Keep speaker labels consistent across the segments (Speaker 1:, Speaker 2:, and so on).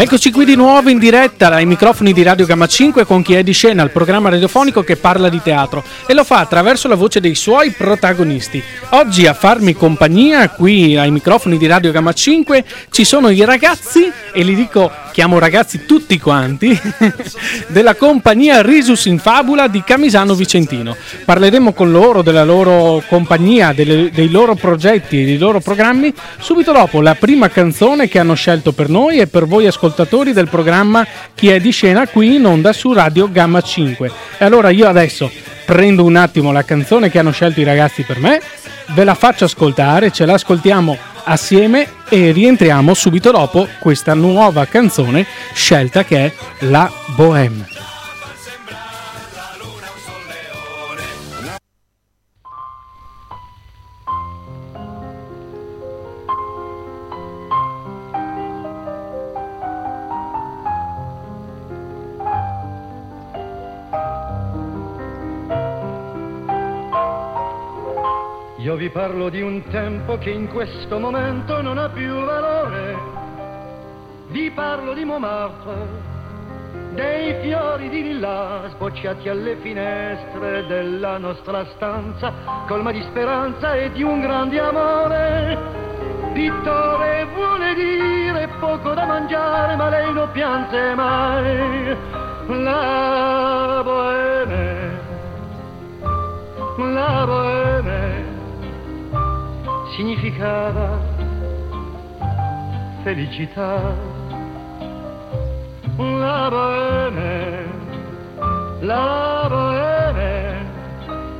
Speaker 1: Eccoci qui di nuovo in diretta ai microfoni di Radio Gamma 5 con chi è di scena, il programma radiofonico che parla di teatro e lo fa attraverso la voce dei suoi protagonisti. Oggi a farmi compagnia qui ai microfoni di Radio Gamma 5 ci sono i ragazzi e li dico, chiamo ragazzi tutti quanti, della compagnia Risus in Fabula di Camisano Vicentino. Parleremo con loro della loro compagnia, delle, dei loro progetti e dei loro programmi subito dopo la prima canzone che hanno scelto per noi e per voi ascoltatori ascoltatori del programma Chi è di scena qui in onda su Radio Gamma 5. E allora io adesso prendo un attimo la canzone che hanno scelto i ragazzi per me, ve la faccio ascoltare, ce l'ascoltiamo assieme e rientriamo subito dopo questa nuova canzone scelta che è La Bohème.
Speaker 2: Io vi parlo di un tempo che in questo momento non ha più valore. Vi parlo di Montmartre, dei fiori di villa sbocciati alle finestre della nostra stanza, colma di speranza e di un grande amore. Pittore vuole dire poco da mangiare, ma lei non piange mai. La bohème, la bohème significava felicità. La bohème, la bohème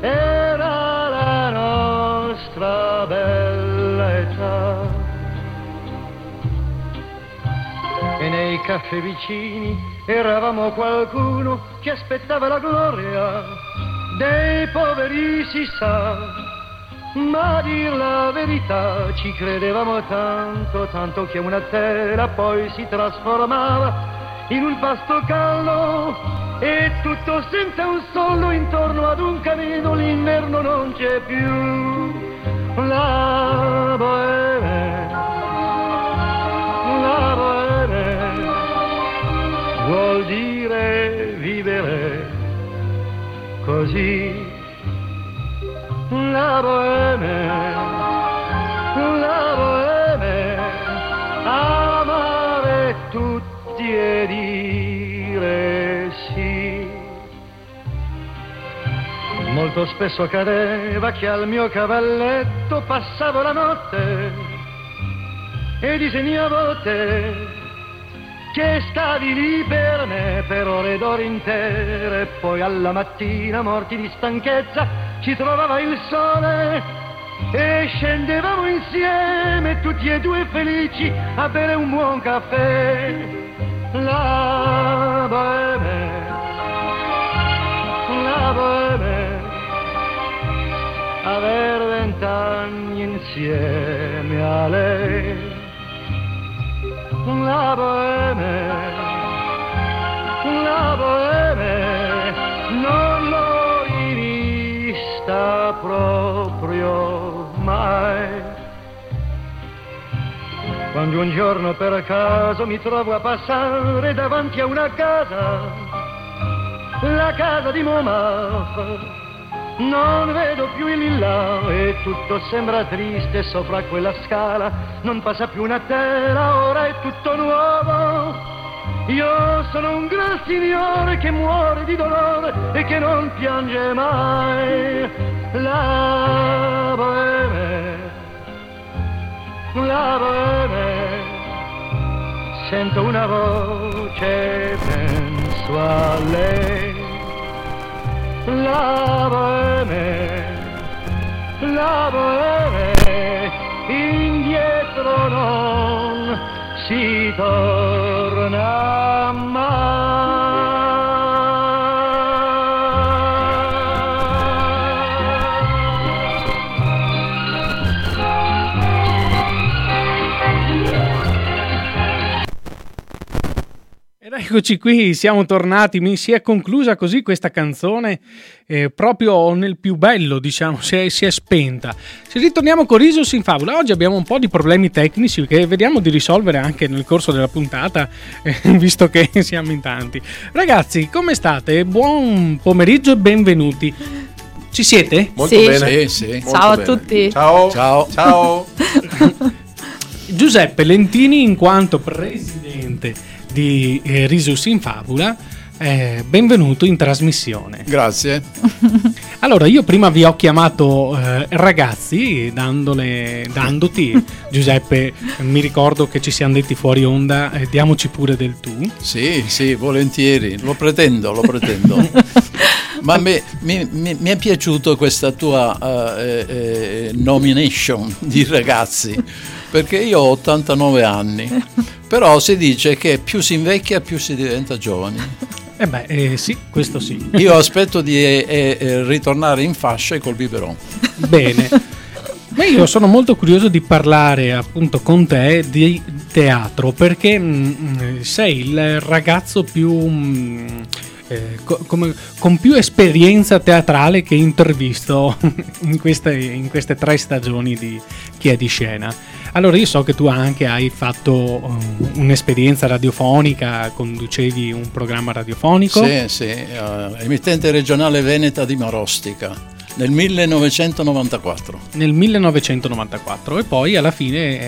Speaker 2: era la nostra bella età. E nei caffè vicini eravamo qualcuno che aspettava la gloria dei poveri si sa ma a dir la verità ci credevamo tanto, tanto che una tela poi si trasformava in un pasto caldo e tutto senza un soldo intorno ad un camino l'inverno non c'è più. La bohème, la bohème vuol dire vivere così la bohème, la bohème, amare tutti e dire sì. Molto spesso accadeva che al mio cavalletto passavo la notte e disegnavo te che stavi lì per me per ore d'ore intere, poi alla mattina morti di stanchezza ci trovava il sole e scendevamo insieme tutti e due felici a bere un buon caffè. La bohème, la bohème, aver vent'anni insieme a lei. La bohème, la bohème, rivista proprio mai. Quando un giorno per caso mi trovo a passare davanti a una casa, la casa di Montmartre, non vedo più il lilla e tutto sembra triste sopra quella scala. Non passa più una tela, ora è tutto nuovo. Io sono un gran signore che muore di dolore e che non piange mai. La bohème, la bohème, sento una voce, penso a lei la bohème, la bohème, indietro non si torna mai.
Speaker 1: Eccoci qui, siamo tornati, mi si è conclusa così questa canzone eh, proprio nel più bello, diciamo, si è, si è spenta. Se ritorniamo con Risus in Fabula, oggi abbiamo un po' di problemi tecnici che vediamo di risolvere anche nel corso della puntata, eh, visto che siamo in tanti. Ragazzi, come state? Buon pomeriggio e benvenuti. Ci siete?
Speaker 3: Molto
Speaker 4: Sì.
Speaker 3: bene.
Speaker 5: Sì, sì.
Speaker 3: Molto
Speaker 4: Ciao a
Speaker 3: bene.
Speaker 4: tutti.
Speaker 3: Ciao.
Speaker 5: Ciao.
Speaker 3: Ciao.
Speaker 1: Giuseppe Lentini, in quanto presidente di eh, Risus in Fabula, eh, benvenuto in trasmissione.
Speaker 5: Grazie.
Speaker 1: Allora, io prima vi ho chiamato eh, ragazzi, dandole, dandoti, Giuseppe, mi ricordo che ci siamo detti fuori onda, eh, diamoci pure del tu.
Speaker 5: Sì, sì, volentieri. Lo pretendo, lo pretendo. Ma mi, mi- mi- è piaciuto questa tua eh, nomination di ragazzi, perché io ho 89 anni, però si dice che più si invecchia più si diventa giovani.
Speaker 1: Eh beh, eh, sì, questo sì.
Speaker 5: Io aspetto di eh, eh, ritornare in fascia col biberon.
Speaker 1: Bene. Ma io sono molto curioso di parlare appunto con te di teatro perché mm, sei il ragazzo più mm, eh, co- come- con più esperienza teatrale che intervisto in queste, in queste tre stagioni di Chi è di scena. Allora io so che tu anche hai fatto uh, un'esperienza radiofonica, conducevi un programma radiofonico.
Speaker 5: Sì, sì, eh, emittente regionale veneta di Marostica nel 1994.
Speaker 1: nel 1994 e poi alla fine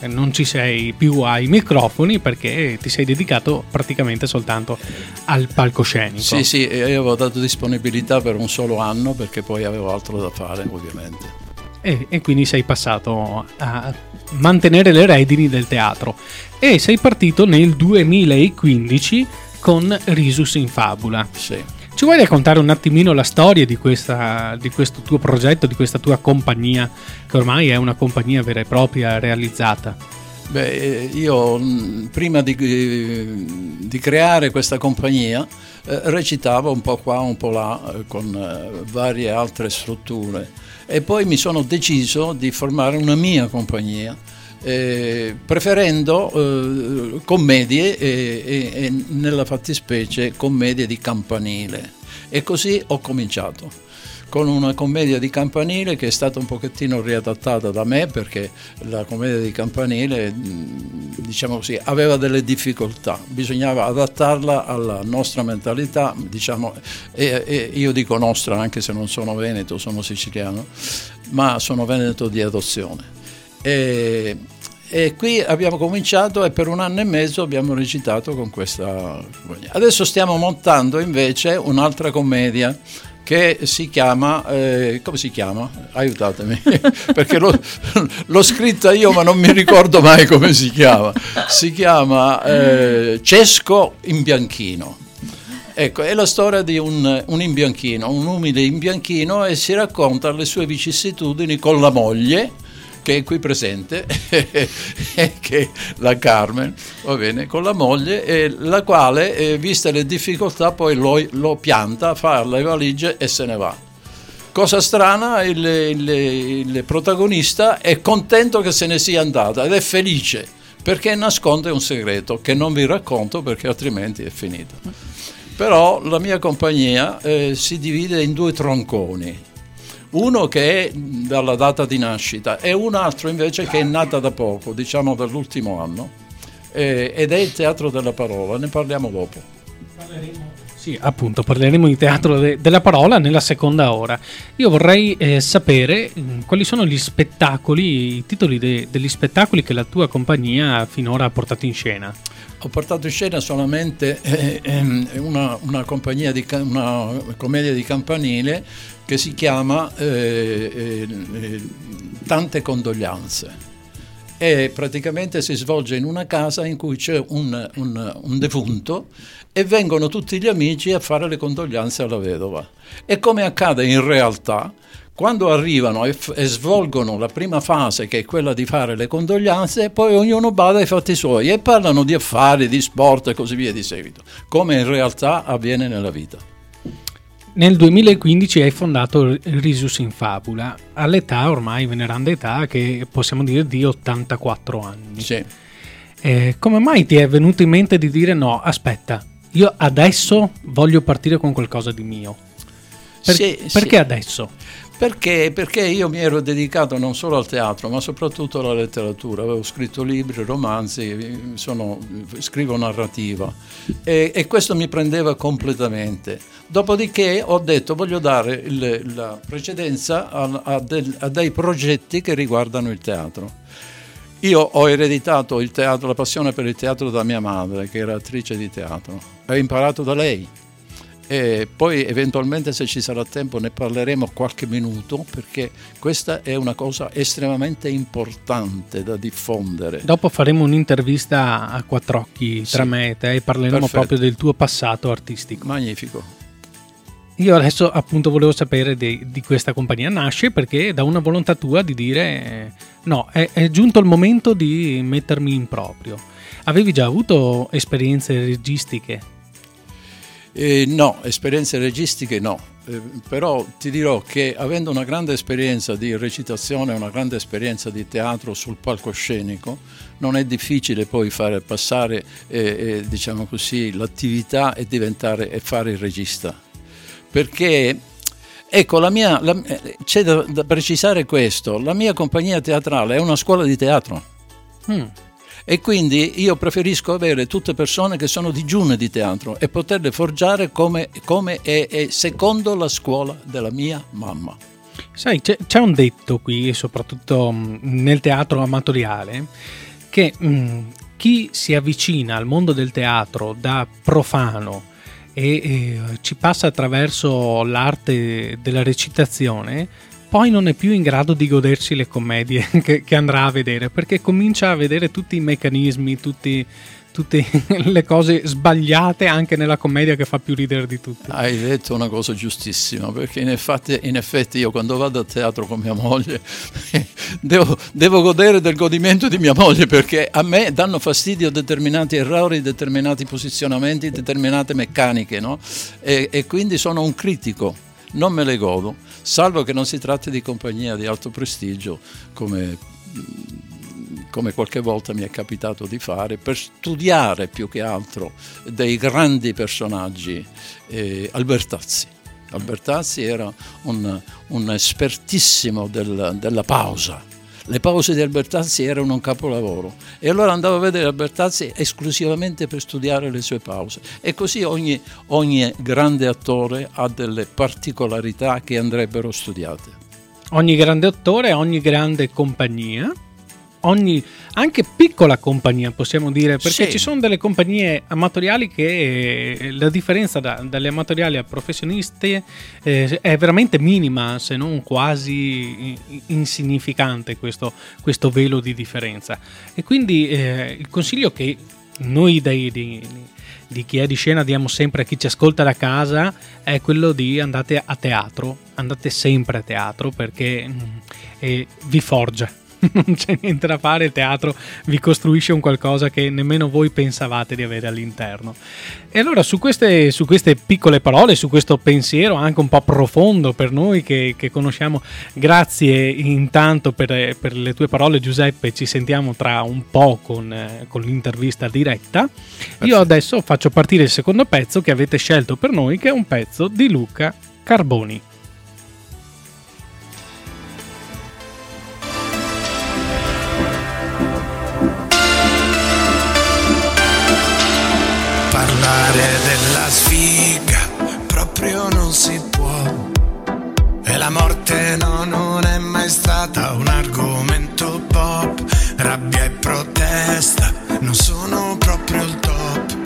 Speaker 1: eh, non ci sei più ai microfoni perché ti sei dedicato praticamente soltanto al palcoscenico.
Speaker 5: Sì, sì, io avevo dato disponibilità per un solo anno perché poi avevo altro da fare, ovviamente.
Speaker 1: E, e quindi sei passato a mantenere le redini del teatro e sei partito nel 2015 con Risus in Fabula.
Speaker 5: Sì.
Speaker 1: Ci vuoi raccontare un attimino la storia di, questa, di questo tuo progetto, di questa tua compagnia, che ormai è una compagnia vera e propria realizzata?
Speaker 5: Beh, eh, io mh, prima di, eh, di creare questa compagnia eh, recitavo un po' qua, un po' là, con varie altre strutture e poi mi sono deciso di formare una mia compagnia. eh, preferendo eh, commedie e, e- e nella fattispecie commedie di campanile e così ho cominciato con una commedia di campanile che è stata un pochettino riadattata da me perché la commedia di campanile diciamo così aveva delle difficoltà bisognava adattarla alla nostra mentalità diciamo e, e io dico nostra anche se non sono veneto sono siciliano ma sono veneto di adozione e, e qui abbiamo cominciato e per un anno e mezzo abbiamo recitato con questa. Adesso stiamo montando invece un'altra commedia che si chiama, eh, come si chiama? Aiutatemi, perché l'ho, l'ho scritta io ma non mi ricordo mai come si chiama. Si chiama eh, Cesco in bianchino. Ecco, è la storia di un, un imbianchino, un umile imbianchino e si racconta le sue vicissitudini con la moglie che è qui presente, che la Carmen, va bene, con la moglie, e la quale, eh, viste le difficoltà, poi lo, lo pianta, fa le valigie e se ne va. Cosa strana, il, il- il protagonista è contento che se ne sia andata ed è felice perché nasconde un segreto che non vi racconto perché altrimenti è finita. Però la mia compagnia eh, si divide in due tronconi, uno che è dalla data di nascita e un altro invece che è nata da poco, diciamo dall'ultimo anno, eh, ed è il teatro della parola, ne parliamo dopo.
Speaker 1: Sì, appunto, parleremo di teatro de- della parola nella seconda ora. Io vorrei eh, sapere mm, quali sono gli spettacoli, i titoli de- degli spettacoli che la tua compagnia finora ha portato in scena.
Speaker 5: Ho portato in scena solamente eh, ehm, una, una compagnia di una commedia di campanile che si chiama eh, eh, eh, Tante condoglianze. E praticamente si svolge in una casa in cui c'è un, un- un defunto e vengono tutti gli amici a fare le condoglianze alla vedova. E come accade in realtà, quando arrivano e, f- e svolgono la prima fase, che è quella di fare le condoglianze, poi ognuno bada ai fatti suoi e parlano di affari, di sport e così via di seguito, come in realtà avviene nella vita.
Speaker 1: Nel 2015 hai fondato Risus in Fabula, all'età ormai veneranda età che possiamo dire di 84 anni.
Speaker 5: Sì.
Speaker 1: Eh, come mai ti è venuto in mente di dire no, aspetta, io adesso voglio partire con qualcosa di mio? Per-
Speaker 5: Sì,
Speaker 1: perché
Speaker 5: sì.
Speaker 1: adesso?
Speaker 5: Perché? Perché io mi ero dedicato non solo al teatro, ma soprattutto alla letteratura. Avevo scritto libri, romanzi, sono- scrivo narrativa e, e questo mi prendeva completamente. Dopodiché ho detto voglio dare il- la precedenza a, a del- a dei progetti che riguardano il teatro. Io ho ereditato il teatro, la passione per il teatro da mia madre, che era attrice di teatro. Ho imparato da lei. E poi eventualmente se ci sarà tempo ne parleremo qualche minuto perché questa è una cosa estremamente importante da diffondere.
Speaker 1: Dopo faremo un'intervista a quattro occhi
Speaker 5: Sì.
Speaker 1: tra me e te e parleremo
Speaker 5: Perfetto.
Speaker 1: proprio del tuo passato artistico.
Speaker 5: Magnifico.
Speaker 1: Io adesso appunto volevo sapere di, di questa compagnia. Nasce perché da una volontà tua di dire eh, no, è, è giunto il momento di mettermi in proprio. Avevi già avuto esperienze registiche?
Speaker 5: Eh, no, esperienze registiche no, Eh, però ti dirò che avendo una grande esperienza di recitazione, una grande esperienza di teatro sul palcoscenico, non è difficile poi fare passare eh, eh, diciamo così, l'attività e diventare e fare il regista. Perché ecco, la mia, la- eh, c'è da, da precisare questo, la mia compagnia teatrale è una scuola di teatro.
Speaker 1: Mm.
Speaker 5: E quindi io preferisco avere tutte persone che sono digiune di teatro e poterle forgiare come, come è, è secondo la scuola della mia mamma.
Speaker 1: Sai, c'è, c'è un detto qui, soprattutto mh, nel teatro amatoriale, che mh, chi si avvicina al mondo del teatro da profano e, eh, ci passa attraverso l'arte della recitazione, poi non è più in grado di godersi le commedie che, che andrà a vedere, perché comincia a vedere tutti i meccanismi, tutti- tutte le cose sbagliate anche nella commedia che fa più ridere di tutti.
Speaker 5: Hai detto una cosa giustissima, perché in effetti, in effetti io quando vado a teatro con mia moglie devo, devo godere del godimento di mia moglie, perché a me danno fastidio determinati errori, determinati posizionamenti, determinate meccaniche, no? e, e quindi sono un critico, non me le godo, salvo che non si tratti di compagnia di alto prestigio come come qualche volta mi è capitato di fare, per studiare più che altro dei grandi personaggi. Eh, Albertazzi. Albertazzi era un, un espertissimo del- della pausa. Le pause di Albertazzi erano un capolavoro e allora andavo a vedere Albertazzi esclusivamente per studiare le sue pause e così ogni, ogni grande attore ha delle particolarità che andrebbero studiate.
Speaker 1: ogni grande attore, ogni grande compagnia, ogni anche piccola compagnia possiamo dire, perché
Speaker 5: Sì.
Speaker 1: ci sono delle compagnie amatoriali che eh, la differenza da- dalle amatoriali a professionisti eh, è veramente minima, se non quasi insignificante questo, questo velo di differenza. E quindi eh, il consiglio che noi dai- di, di chi è di scena diamo sempre a chi ci ascolta da casa è quello di andate a teatro, andate sempre a teatro perché mm, eh, vi forgia. Non c'è niente da fare, il teatro vi costruisce un qualcosa che nemmeno voi pensavate di avere all'interno. E allora su queste, su queste piccole parole, su questo pensiero anche un po' profondo per noi che, che conosciamo, grazie intanto per, per le tue parole Giuseppe, ci sentiamo tra un po' con, con l'intervista diretta. Io adesso faccio partire il secondo pezzo che avete scelto per noi, che è un pezzo di Luca Carboni.
Speaker 6: Parlare della sfiga proprio non si può. E la morte no, non è mai stata un argomento pop. Rabbia e protesta non sono proprio il top.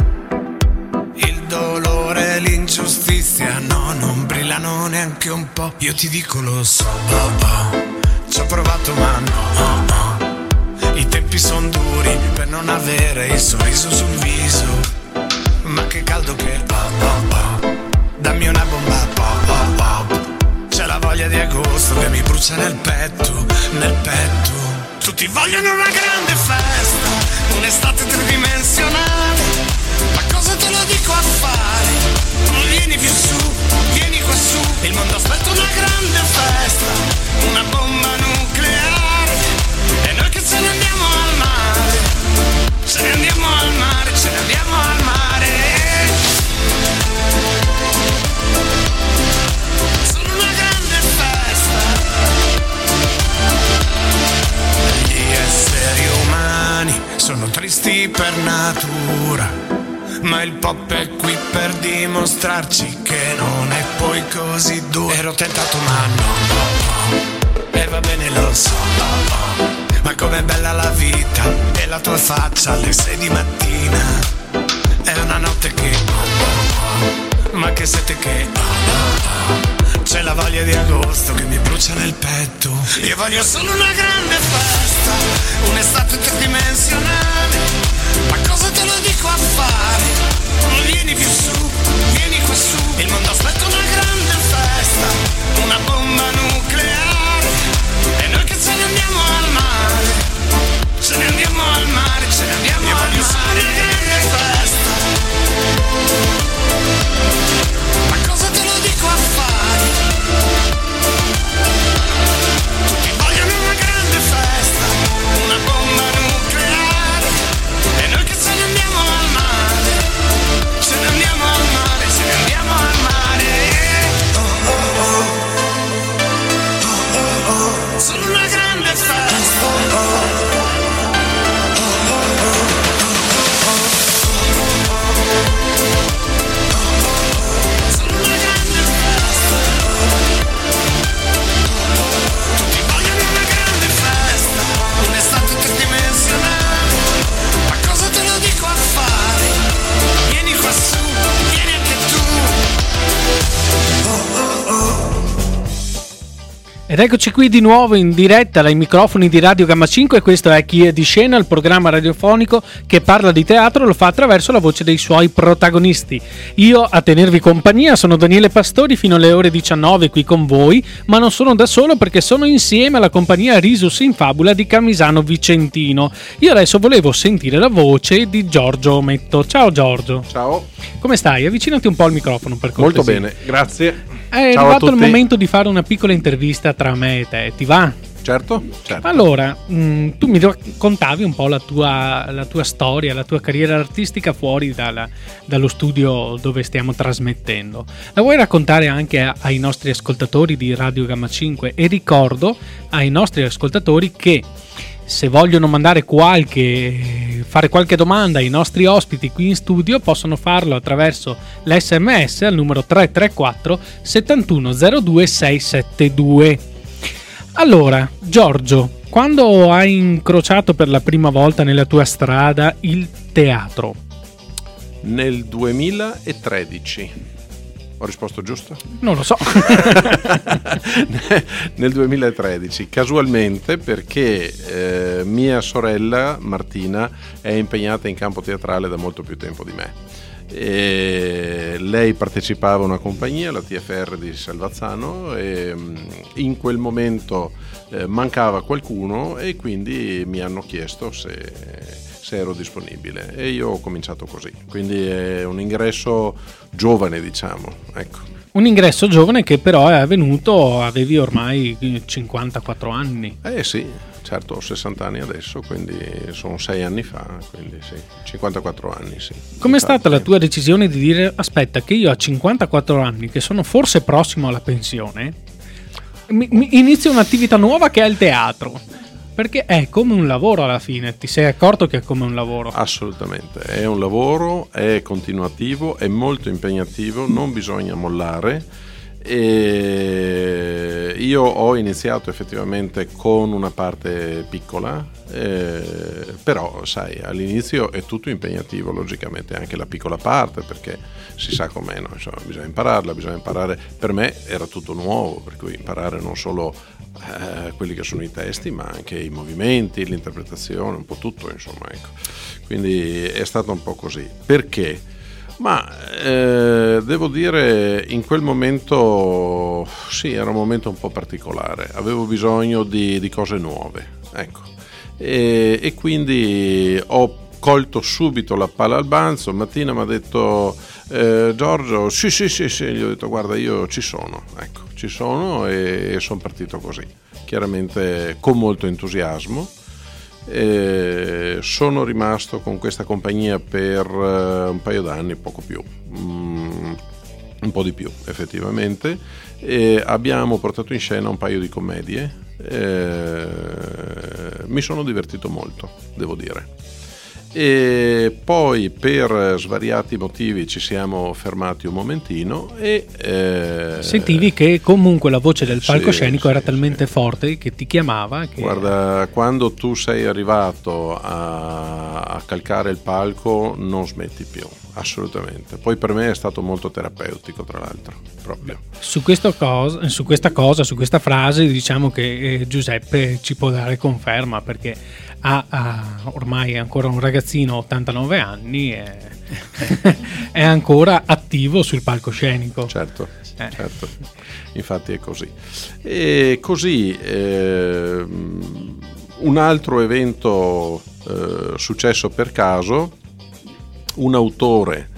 Speaker 6: Il dolore e l'ingiustizia no, non brillano neanche un po'. Io ti dico lo so, oh, oh. ci ho provato ma no. oh, oh. I tempi sono duri per non avere il sorriso sul viso. Ma che caldo che oh, oh, oh. Dammi una bomba pop oh, oh. C'è la voglia di agosto che mi brucia nel petto, nel petto Tutti vogliono una grande festa pop è qui per dimostrarci che non è poi così duro. Ero tentato ma no, no, e va bene lo so, oh, oh. ma com'è bella la vita e la tua faccia alle sei di mattina. È una notte che, oh, ma che sete che... C'è la voglia di agosto che mi brucia nel petto. Io voglio solo una grande festa, un'estate tridimensionale. Ma cosa te lo dico a fare? Non vieni più su, vieni qua su. Il mondo aspetta una grande festa, una bomba nucleare. E noi che ce ne andiamo al mare. Ce ne andiamo al mare, ce ne andiamo Io al mare. Una grande festa.
Speaker 1: Ed eccoci qui di nuovo in diretta dai microfoni di Radio Gamma 5 questo è Chi è di scena, il programma radiofonico che parla di teatro lo fa attraverso la voce dei suoi protagonisti. Io a tenervi compagnia sono Daniele Pastori fino alle ore 19 qui con voi, ma non sono da solo perché sono insieme alla compagnia Risus in Fabula di Camisano Vicentino. Io adesso volevo sentire la voce di Giorgio Ometto. Ciao Giorgio.
Speaker 4: Ciao,
Speaker 1: Come stai? Avvicinati un po' al microfono per cortesia.
Speaker 4: molto bene, grazie.
Speaker 1: È
Speaker 4: Ciao
Speaker 1: arrivato il momento di fare una piccola intervista me e te. Ti va?
Speaker 4: Certo, certo.
Speaker 1: Allora, mh, tu mi raccontavi un po' la tua, la tua storia, la tua carriera artistica fuori dalla- dallo studio dove stiamo trasmettendo. La vuoi raccontare anche ai nostri ascoltatori di Radio Gamma 5? E ricordo ai nostri ascoltatori che se vogliono mandare qualche fare qualche domanda ai nostri ospiti qui in studio possono farlo attraverso l'SMS al numero 334 7102 672. Allora, Giorgio, quando hai incrociato per la prima volta nella tua strada il teatro?
Speaker 4: Nel 2013. Ho risposto giusto?
Speaker 1: Non lo so.
Speaker 4: Nel 2013, casualmente perché eh, mia sorella Martina è impegnata in campo teatrale da molto più tempo di me. E lei partecipava a una compagnia, la TFR di Salvazzano, e mm, in quel momento eh, mancava qualcuno e quindi mi hanno chiesto se, se ero disponibile e io ho cominciato così. Quindi è un ingresso giovane, diciamo. Ecco.
Speaker 1: Un ingresso giovane che però è avvenuto, avevi ormai eh, 54 anni.
Speaker 4: Eh sì, certo, ho 60 anni adesso, quindi sono 6 anni fa, quindi sì, 54 anni sì.
Speaker 1: Com'è stata
Speaker 4: Infatti,
Speaker 1: la tua decisione di dire aspetta che io a 54 anni, che sono forse prossimo alla pensione, mi, mi inizio un'attività nuova che è il teatro? Perché è come un lavoro alla fine, ti sei accorto che è come un lavoro?
Speaker 4: Assolutamente, è un lavoro, è continuativo, è molto impegnativo, non bisogna mollare. E io ho iniziato effettivamente con una parte piccola, eh, però sai, all'inizio è tutto impegnativo, logicamente anche la piccola parte, perché si sa com'è, no? Insomma, bisogna impararla, bisogna imparare. Per me era tutto nuovo, per cui imparare non solo eh, quelli che sono i testi, ma anche i movimenti, l'interpretazione, un po' tutto, insomma, ecco. Quindi è stato un po' così. Perché? Ma eh, devo dire, in quel momento sì, era un momento un po' particolare, avevo bisogno di, di cose nuove, ecco. E, e quindi ho colto subito la palla al balzo. Mattina mi ha detto eh, Giorgio, sì, sì, sì, sì, gli ho detto guarda, io ci sono, ecco, ci sono e, e sono partito così, chiaramente con molto entusiasmo. E sono rimasto con questa compagnia per eh, un paio d'anni, poco più, Mm, un po' di più effettivamente. E abbiamo portato in scena un paio di commedie. Eh, mi sono divertito molto, devo dire. E poi per svariati motivi ci siamo fermati un momentino e
Speaker 1: eh, sentivi che comunque la voce del palcoscenico
Speaker 4: sì,
Speaker 1: era
Speaker 4: sì,
Speaker 1: talmente
Speaker 4: sì.
Speaker 1: forte che ti chiamava che...
Speaker 4: guarda quando tu sei arrivato a, a calcare il palco non smetti più assolutamente poi per me è stato molto terapeutico tra l'altro proprio
Speaker 1: su, cosa, su questa cosa su questa frase diciamo che eh, Giuseppe ci può dare conferma perché ha, ha, ormai è ancora un ragazzino, 89 anni, e è ancora attivo sul palcoscenico.
Speaker 4: Certo, eh. certo. infatti è così. E così eh, un altro evento eh, successo per caso, un autore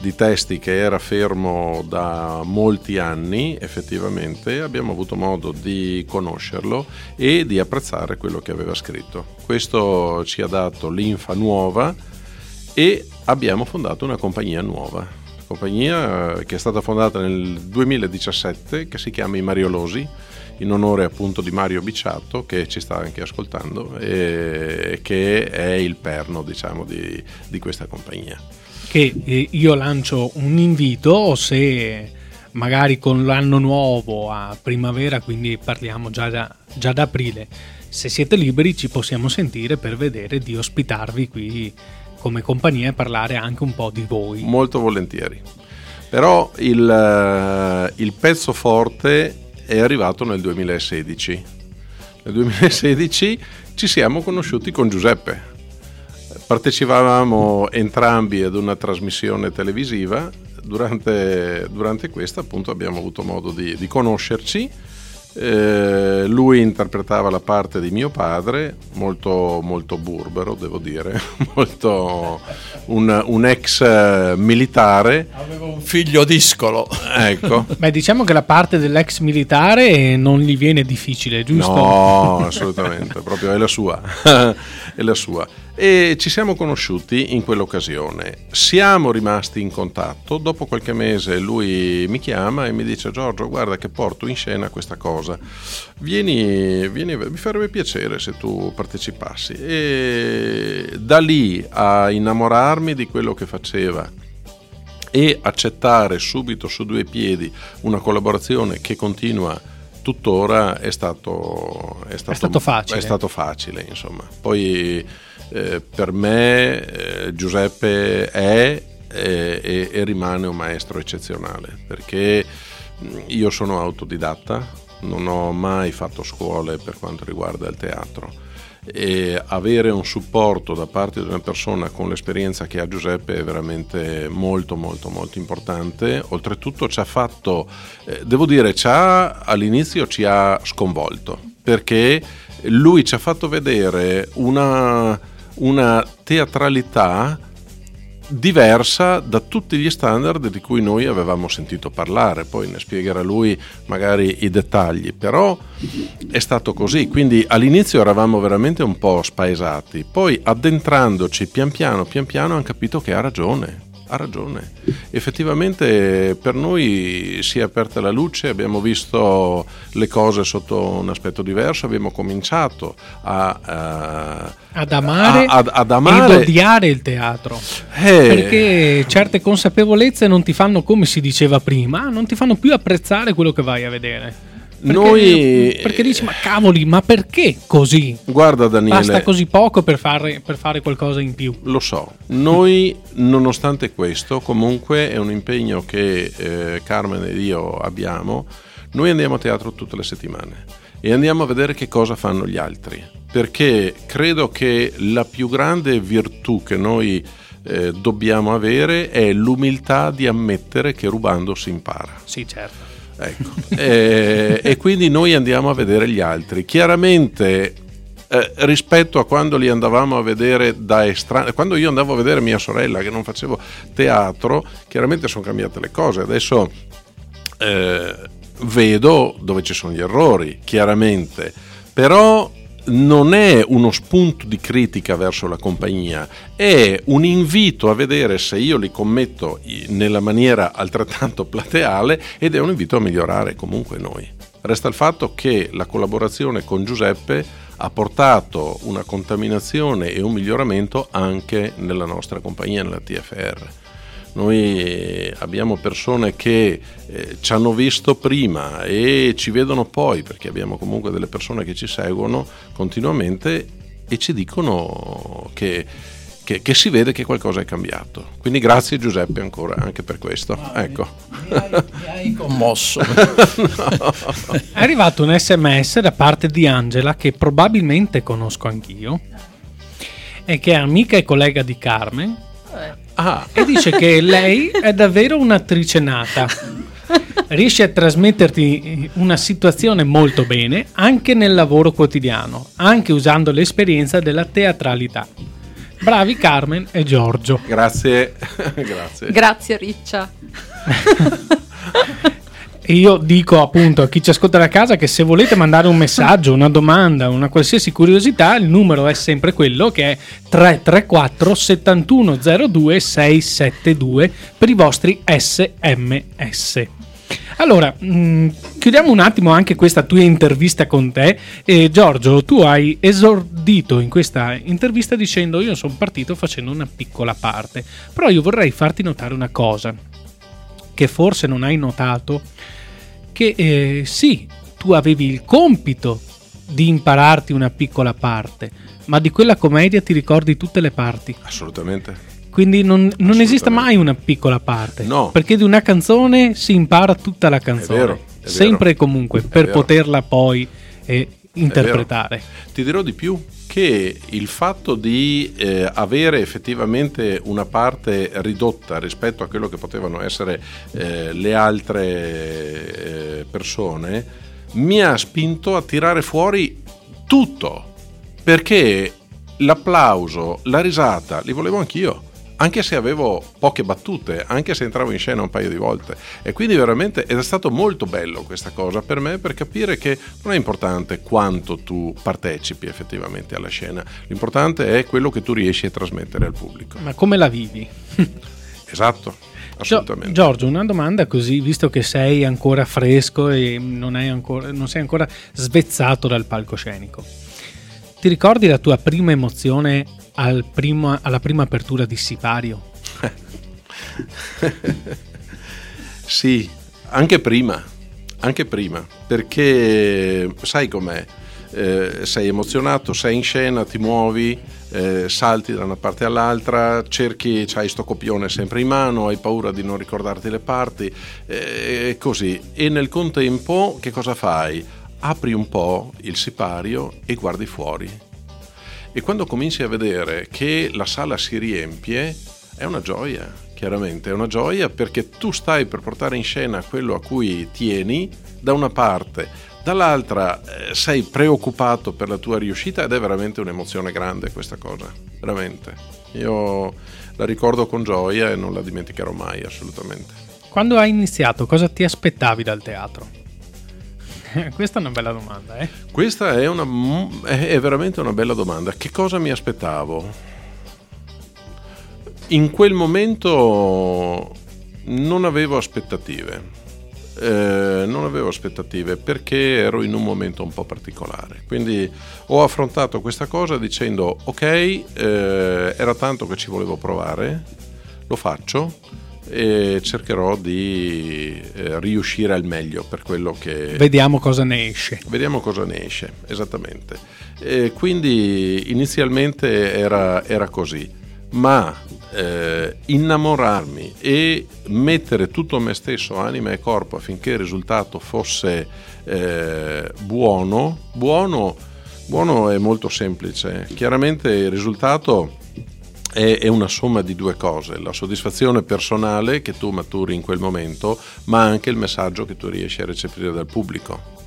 Speaker 4: di testi che era fermo da molti anni, effettivamente abbiamo avuto modo di conoscerlo e di apprezzare quello che aveva scritto. Questo ci ha dato l'infa nuova e abbiamo fondato una compagnia nuova, compagnia che è stata fondata nel 2017 che si chiama I Mariolosi in onore appunto di Mario Bicciatto che ci sta anche ascoltando e che è il perno diciamo di, di questa compagnia
Speaker 1: che eh, io lancio un invito se magari con l'anno nuovo a primavera, quindi parliamo già da, già da aprile, se siete liberi ci possiamo sentire per vedere di ospitarvi qui come compagnia e parlare anche un po' di voi.
Speaker 4: Molto volentieri. Però il, eh, il pezzo forte è arrivato nel 2016. Nel 2016 ci siamo conosciuti con Giuseppe Partecipavamo entrambi ad una trasmissione televisiva, durante, durante questa appunto abbiamo avuto modo di, di conoscerci. Eh, lui interpretava la parte di mio padre, molto, molto burbero, devo dire, molto un, un, ex militare.
Speaker 5: Aveva un figlio discolo.
Speaker 4: Ecco.
Speaker 1: Beh, diciamo che la parte dell'ex militare non gli viene difficile, giusto?
Speaker 4: No, assolutamente, proprio è la sua. è la sua e ci siamo conosciuti in quell'occasione. Siamo rimasti in contatto, dopo qualche mese lui mi chiama e mi dice Giorgio guarda che porto in scena questa cosa, vieni, vieni mi farebbe piacere se tu partecipassi e da lì a innamorarmi di quello che faceva e accettare subito su due piedi una collaborazione che continua tuttora è stato,
Speaker 1: è stato, è stato facile.
Speaker 4: È stato facile insomma. Poi eh, per me eh, Giuseppe è e, e, rimane un maestro eccezionale perché io sono autodidatta, non ho mai fatto scuole per quanto riguarda il teatro. E avere un supporto da parte di una persona con l'esperienza che ha Giuseppe è veramente molto molto molto importante. Oltretutto ci ha fatto eh, devo dire ci ha, all'inizio ci ha sconvolto perché lui ci ha fatto vedere una una teatralità diversa da tutti gli standard di cui noi avevamo sentito parlare, poi ne spiegherà lui magari i dettagli, però è stato così, quindi all'inizio eravamo veramente un po' spaesati, poi addentrandoci pian piano, pian piano hanno capito che ha ragione, ha ragione. Effettivamente per noi si è aperta la luce, abbiamo visto le cose sotto un aspetto diverso, abbiamo cominciato a,
Speaker 1: a, ad, amare
Speaker 4: a, ad, ad amare
Speaker 1: ed odiare il teatro. Eh. Perché certe consapevolezze non ti fanno, come si diceva prima, non ti fanno più apprezzare quello che vai a vedere. Perché,
Speaker 4: Noi...
Speaker 1: perché dici, ma cavoli, ma perché così?
Speaker 4: Guarda Daniele...
Speaker 1: Basta così poco per fare, per fare qualcosa in più.
Speaker 4: Lo so. Noi, nonostante questo, comunque è un impegno che eh, Carmen ed io abbiamo. Noi andiamo a teatro tutte le settimane e andiamo a vedere che cosa fanno gli altri. Perché credo che la più grande virtù che noi eh, dobbiamo avere è l'umiltà di ammettere che rubando si impara.
Speaker 1: Sì, certo.
Speaker 4: Ecco. e, e, quindi noi andiamo a vedere gli altri. Chiaramente eh, rispetto a quando li andavamo a vedere da estranei, quando io andavo a vedere mia sorella che non facevo teatro, chiaramente sono cambiate le cose. Adesso eh, vedo dove ci sono gli errori, chiaramente. Però non è uno spunto di critica verso la compagnia, è un invito a vedere se io li commetto nella maniera altrettanto plateale ed è un invito a migliorare comunque noi. Resta il fatto che la collaborazione con Giuseppe ha portato una contaminazione e un miglioramento anche nella nostra compagnia, nella TFR. Noi abbiamo persone che eh, ci hanno visto prima e ci vedono poi, perché abbiamo comunque delle persone che ci seguono continuamente e ci dicono che che, che, si vede che qualcosa è cambiato. Quindi grazie Giuseppe ancora anche per questo. Ah, ecco.
Speaker 5: mi, hai, mi, hai, commosso.
Speaker 1: no. È arrivato un sms da parte di Angela che probabilmente conosco anch'io e che è amica e collega di Carmen. Ah. E dice che lei è davvero un'attrice nata. Riesce a trasmetterti una situazione molto bene anche nel lavoro quotidiano, anche usando l'esperienza della teatralità. Bravi Carmen e Giorgio.
Speaker 4: Grazie, grazie.
Speaker 7: Grazie Riccia.
Speaker 1: Io dico appunto a chi ci ascolta da casa che se volete mandare un messaggio, una domanda, una qualsiasi curiosità, il numero è sempre quello che è 334 7102 672 per i vostri sms. Allora, mm, chiudiamo un attimo anche questa tua intervista con te. E Giorgio, tu hai esordito in questa intervista dicendo io sono partito facendo una piccola parte, però io vorrei farti notare una cosa che forse non hai notato, che eh, sì, tu avevi il compito di impararti una piccola parte, ma di quella commedia ti ricordi tutte le parti.
Speaker 4: Assolutamente.
Speaker 1: Quindi non, non esiste mai una piccola parte.
Speaker 4: No.
Speaker 1: Perché di una canzone si impara tutta la canzone.
Speaker 4: È vero, è
Speaker 1: sempre e comunque, per vero. poterla poi eh, interpretare.
Speaker 4: Ti dirò di più che il fatto di eh, avere effettivamente una parte ridotta rispetto a quello che potevano essere eh, le altre eh, persone mi ha spinto a tirare fuori tutto. Perché l'applauso, la risata li volevo anch'io anche se avevo poche battute, anche se entravo in scena un paio di volte. E quindi veramente è stato molto bello questa cosa per me per capire che non è importante quanto tu partecipi effettivamente alla scena, l'importante è quello che tu riesci a trasmettere al pubblico.
Speaker 1: Ma come la vivi?
Speaker 4: esatto. Assolutamente.
Speaker 1: Giorgio, una domanda così, visto che sei ancora fresco e non, ancora, non sei ancora svezzato dal palcoscenico. Ti ricordi la tua prima emozione al primo, alla prima apertura di Sipario?
Speaker 4: sì, anche prima, anche prima, perché sai com'è, eh, sei emozionato, sei in scena, ti muovi, eh, salti da una parte all'altra, cerchi, hai sto copione sempre in mano, hai paura di non ricordarti le parti, eh, così. E nel contempo che cosa fai? Apri un po' il sipario e guardi fuori e quando cominci a vedere che la sala si riempie è una gioia, chiaramente, è una gioia perché tu stai per portare in scena quello a cui tieni da una parte, dall'altra eh, sei preoccupato per la tua riuscita ed è veramente un'emozione grande questa cosa, veramente. Io la ricordo con gioia e non la dimenticherò mai assolutamente.
Speaker 1: Quando hai iniziato, cosa ti aspettavi dal teatro? Questa è una bella domanda, eh?
Speaker 4: Questa è, una, è veramente una bella domanda. Che cosa mi aspettavo? In quel momento non avevo aspettative. Eh, non avevo aspettative perché ero in un momento un po' particolare. Quindi ho affrontato questa cosa dicendo ok, eh, era tanto che ci volevo provare, lo faccio e cercherò di eh, riuscire al meglio per quello che...
Speaker 1: Vediamo cosa ne esce.
Speaker 4: Vediamo cosa ne esce, esattamente. E quindi inizialmente era, era così, ma eh, innamorarmi e mettere tutto me stesso, anima e corpo affinché il risultato fosse eh, buono, buono, buono è molto semplice. Chiaramente il risultato è, una somma di due cose, la soddisfazione personale che tu maturi in quel momento, ma anche il messaggio che tu riesci a recepire dal pubblico.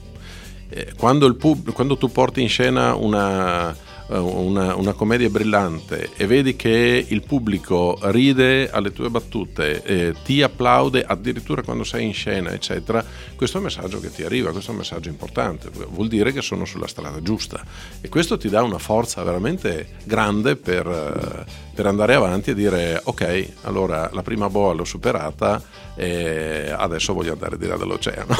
Speaker 4: Eh, quando, pub- quando tu porti in scena una, una, una, commedia brillante e vedi che il pubblico ride alle tue battute, eh, ti applaude addirittura quando sei in scena, eccetera, questo è un messaggio che ti arriva, questo è un messaggio importante, vuol dire che sono sulla strada giusta e questo ti dà una forza veramente grande per, eh, per andare avanti e dire ok, allora la prima boa l'ho superata e adesso voglio andare di là dall'oceano.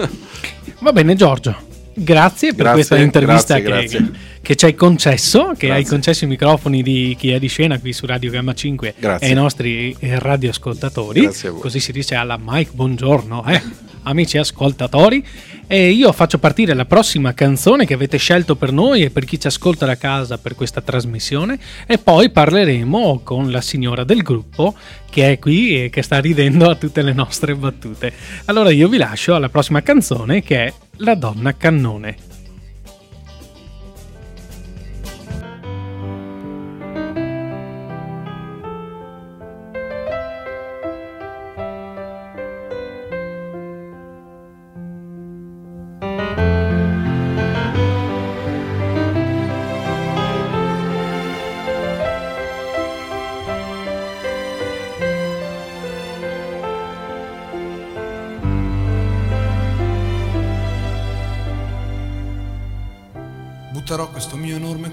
Speaker 1: Va bene Giorgio, grazie per
Speaker 4: Grazie,
Speaker 1: questa intervista
Speaker 4: grazie,
Speaker 1: che,
Speaker 4: grazie.
Speaker 1: che ci hai concesso, che hai concesso i microfoni di chi è di scena qui su Radio Gamma 5
Speaker 4: Grazie.
Speaker 1: e ai nostri eh, radioascoltatori.
Speaker 4: Grazie a voi.
Speaker 1: Così si dice alla Mike, buongiorno, eh, amici ascoltatori. E io faccio partire la prossima canzone che avete scelto per noi e per chi ci ascolta da casa per questa trasmissione e poi parleremo con la signora del gruppo che è qui e che sta ridendo a tutte le nostre battute. Allora io vi lascio alla prossima canzone che è La donna cannone.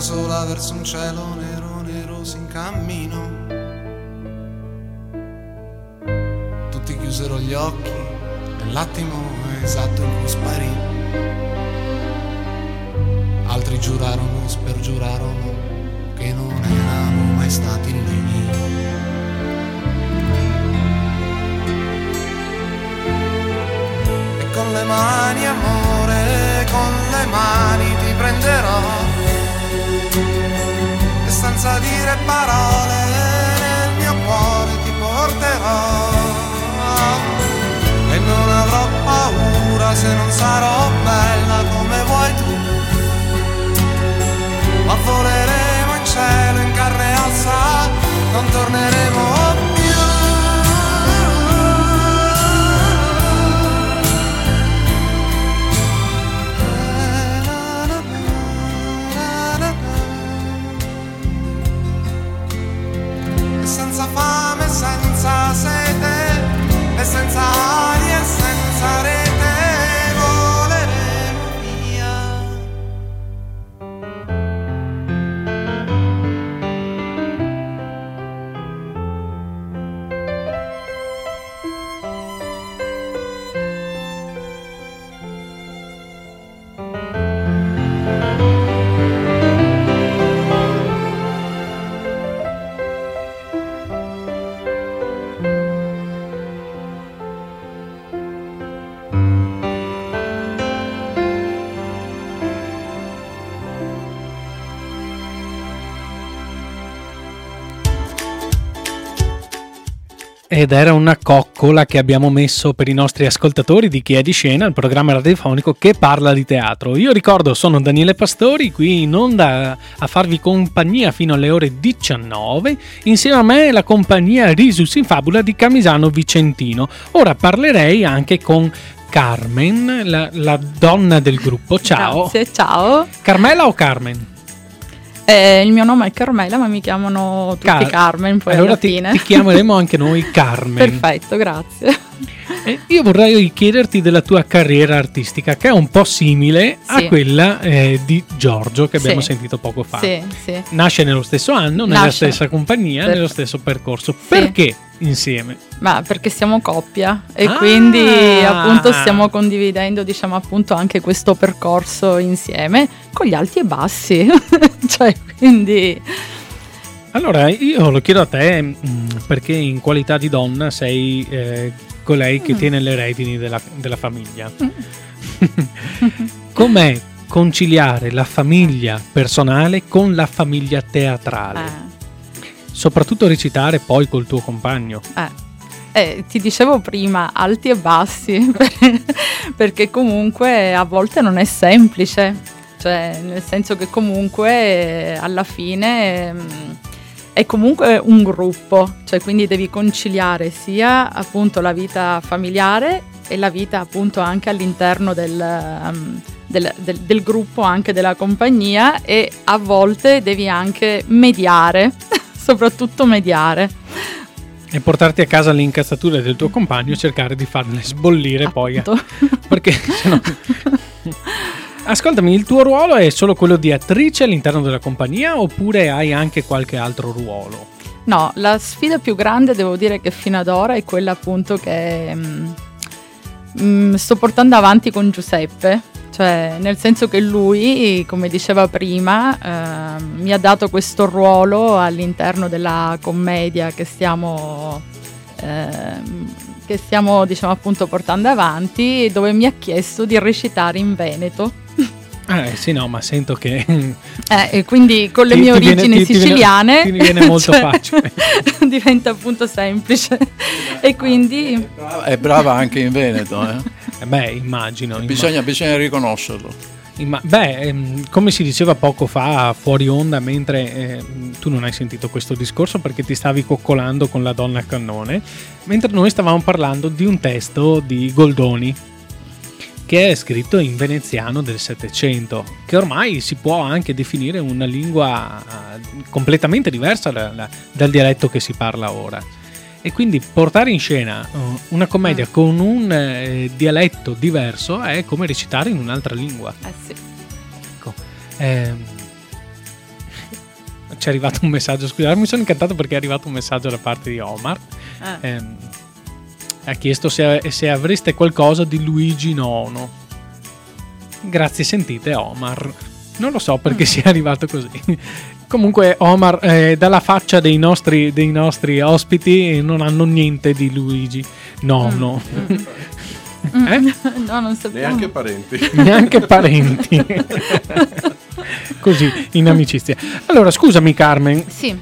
Speaker 3: sola verso un cielo nero nero si incammino tutti chiusero gli occhi nell'attimo esatto in cui sparì. Altri giurarono spergiurarono che non erano mai stati lì con le mani amore con le mani ti prenderò e senza dire parole nel mio cuore ti porterò e non avrò paura se non sarò bella come vuoi tu. Ma voleremo in cielo in carne ossa non torneremo since I
Speaker 1: Ed era una coccola che abbiamo messo per i nostri ascoltatori di Chi è di scena, il programma radiofonico che parla di teatro. Io ricordo, sono Daniele Pastori, qui in onda a farvi compagnia fino alle ore 19. Insieme a me la compagnia Risus in Fabula di Camisano Vicentino. Ora parlerei anche con Carmen, la, la donna del gruppo. Ciao.
Speaker 7: Grazie, ciao.
Speaker 1: Carmela o Carmen?
Speaker 7: Eh, il mio nome è Carmela, ma mi chiamano tutti Car- Carmen. Poi
Speaker 1: allora
Speaker 7: alla
Speaker 1: ti,
Speaker 7: fine.
Speaker 1: ti chiameremo anche noi Carmen.
Speaker 7: Perfetto, grazie.
Speaker 1: Eh, io vorrei chiederti della tua carriera artistica, che è un po' simile
Speaker 7: Sì.
Speaker 1: a quella eh, di Giorgio che abbiamo
Speaker 7: Sì.
Speaker 1: sentito poco fa.
Speaker 7: Sì.
Speaker 1: Nasce nello stesso anno, nella
Speaker 7: Nasce.
Speaker 1: stessa compagnia,
Speaker 7: Per-
Speaker 1: nello stesso percorso. Perché insieme?
Speaker 7: Ma perché siamo coppia e
Speaker 1: Ah!
Speaker 7: quindi appunto stiamo condividendo diciamo appunto anche questo percorso insieme con gli alti e bassi. cioè, quindi
Speaker 1: Allora, io lo chiedo a te mh, perché in qualità di donna sei eh, colei
Speaker 7: Mm.
Speaker 1: che tiene le redini della, della famiglia. Com'è conciliare la famiglia personale con la famiglia teatrale?
Speaker 7: eh,
Speaker 1: Soprattutto recitare poi col tuo compagno.
Speaker 7: eh. Eh, ti dicevo prima, alti e bassi, perché comunque a volte non è semplice, cioè nel senso che comunque eh, alla fine ehm, è comunque un gruppo, cioè quindi devi conciliare sia appunto la vita familiare e la vita appunto anche all'interno del, ehm, del- del- del gruppo, anche della compagnia e a volte devi anche mediare, soprattutto mediare.
Speaker 1: E portarti a casa le incazzature del tuo compagno e cercare di farle sbollire poi. eh.
Speaker 7: Appunto.
Speaker 1: Perché sennò... Ascoltami, il tuo ruolo è solo quello di attrice all'interno della compagnia oppure hai anche qualche altro ruolo?
Speaker 7: No, la sfida più grande devo dire che fino ad ora è quella appunto che mm, mm, sto portando avanti con Giuseppe, cioè nel senso che lui, come diceva prima, ehm, mi ha dato questo ruolo all'interno della commedia che stiamo, ehm, che stiamo diciamo appunto portando avanti, dove mi ha chiesto di recitare in Veneto.
Speaker 1: Eh, sì, no, ma sento che
Speaker 7: Eh, e quindi con le
Speaker 1: Ti-
Speaker 7: mie
Speaker 1: ti viene-
Speaker 7: origini
Speaker 1: ti- ti viene-
Speaker 7: siciliane
Speaker 1: ti viene molto
Speaker 7: cioè,
Speaker 1: facile.
Speaker 7: diventa appunto semplice e quindi
Speaker 5: È brava anche in Veneto, eh.
Speaker 1: Eh, beh, immagino. imma-
Speaker 5: bisogna, bisogna riconoscerlo.
Speaker 1: Beh, ehm, come si diceva poco fa fuori onda, mentre ehm, tu non hai sentito questo discorso perché ti stavi coccolando con la donna cannone, mentre noi stavamo parlando di un testo di Goldoni che è scritto in veneziano del Settecento, che ormai si può anche definire una lingua eh, completamente diversa da- da- dal dialetto che si parla ora. E quindi portare in scena eh, una commedia
Speaker 7: Mm.
Speaker 1: con un eh, dialetto diverso è come recitare in un'altra lingua.
Speaker 7: eh sì.
Speaker 1: Ecco. Ehm, Ci è arrivato un messaggio, scusate, mi sono incantato perché è arrivato un messaggio da parte di Omar.
Speaker 7: Eh.
Speaker 1: Ehm, ha chiesto se, se avreste qualcosa di Luigi Nono. Grazie, sentite Omar. Non lo so perché sia arrivato così. Comunque, Omar, eh, dalla faccia dei nostri, dei nostri ospiti non hanno niente di Luigi Nono. Eh?
Speaker 7: no, non sapevo.
Speaker 4: Neanche parenti.
Speaker 1: Neanche parenti. Così, in amicizia. Allora, scusami Carmen,
Speaker 7: Sì,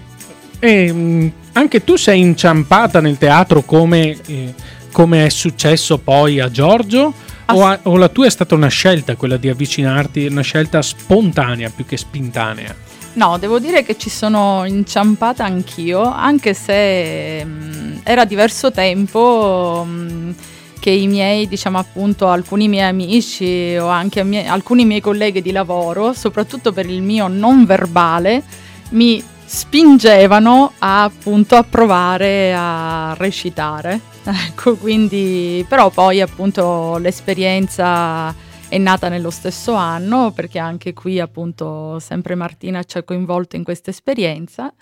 Speaker 1: ehm, anche tu sei inciampata nel teatro come, eh, come è successo poi a Giorgio? O,
Speaker 7: Ass-
Speaker 1: a- o la tua è stata una scelta, quella di avvicinarti, una scelta spontanea più che spintanea?
Speaker 7: No, devo dire che ci sono inciampata anch'io, anche se mh, era diverso tempo mh, che i miei, diciamo appunto, alcuni miei amici o anche mie- alcuni miei colleghi di lavoro, soprattutto per il mio non verbale, mi spingevano a appunto a provare a recitare. Ecco, quindi però poi appunto l'esperienza è nata nello stesso anno perché anche qui appunto sempre Martina ci ha coinvolto in questa esperienza.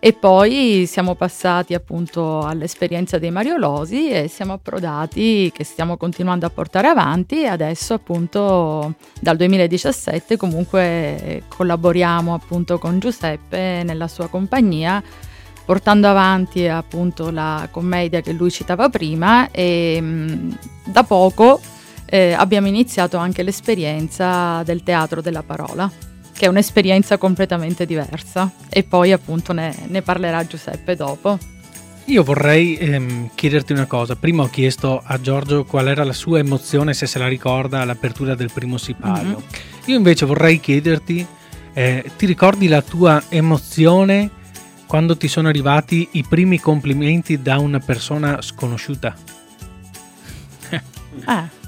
Speaker 7: E poi siamo passati appunto all'esperienza dei Mariolosi e siamo approdati che stiamo continuando a portare avanti. E adesso appunto dal 2017 comunque collaboriamo appunto con Giuseppe nella sua compagnia portando avanti appunto la commedia che lui citava prima. E da poco eh, abbiamo iniziato anche l'esperienza del teatro della parola, che è un'esperienza completamente diversa e poi appunto ne, ne parlerà Giuseppe dopo.
Speaker 1: Io vorrei ehm, chiederti una cosa. Prima ho chiesto a Giorgio qual era la sua emozione, se se la ricorda all'apertura del primo sipario.
Speaker 7: Mhm.
Speaker 1: Io invece vorrei chiederti, eh, ti ricordi la tua emozione quando ti sono arrivati i primi complimenti da una persona sconosciuta?
Speaker 7: Eh,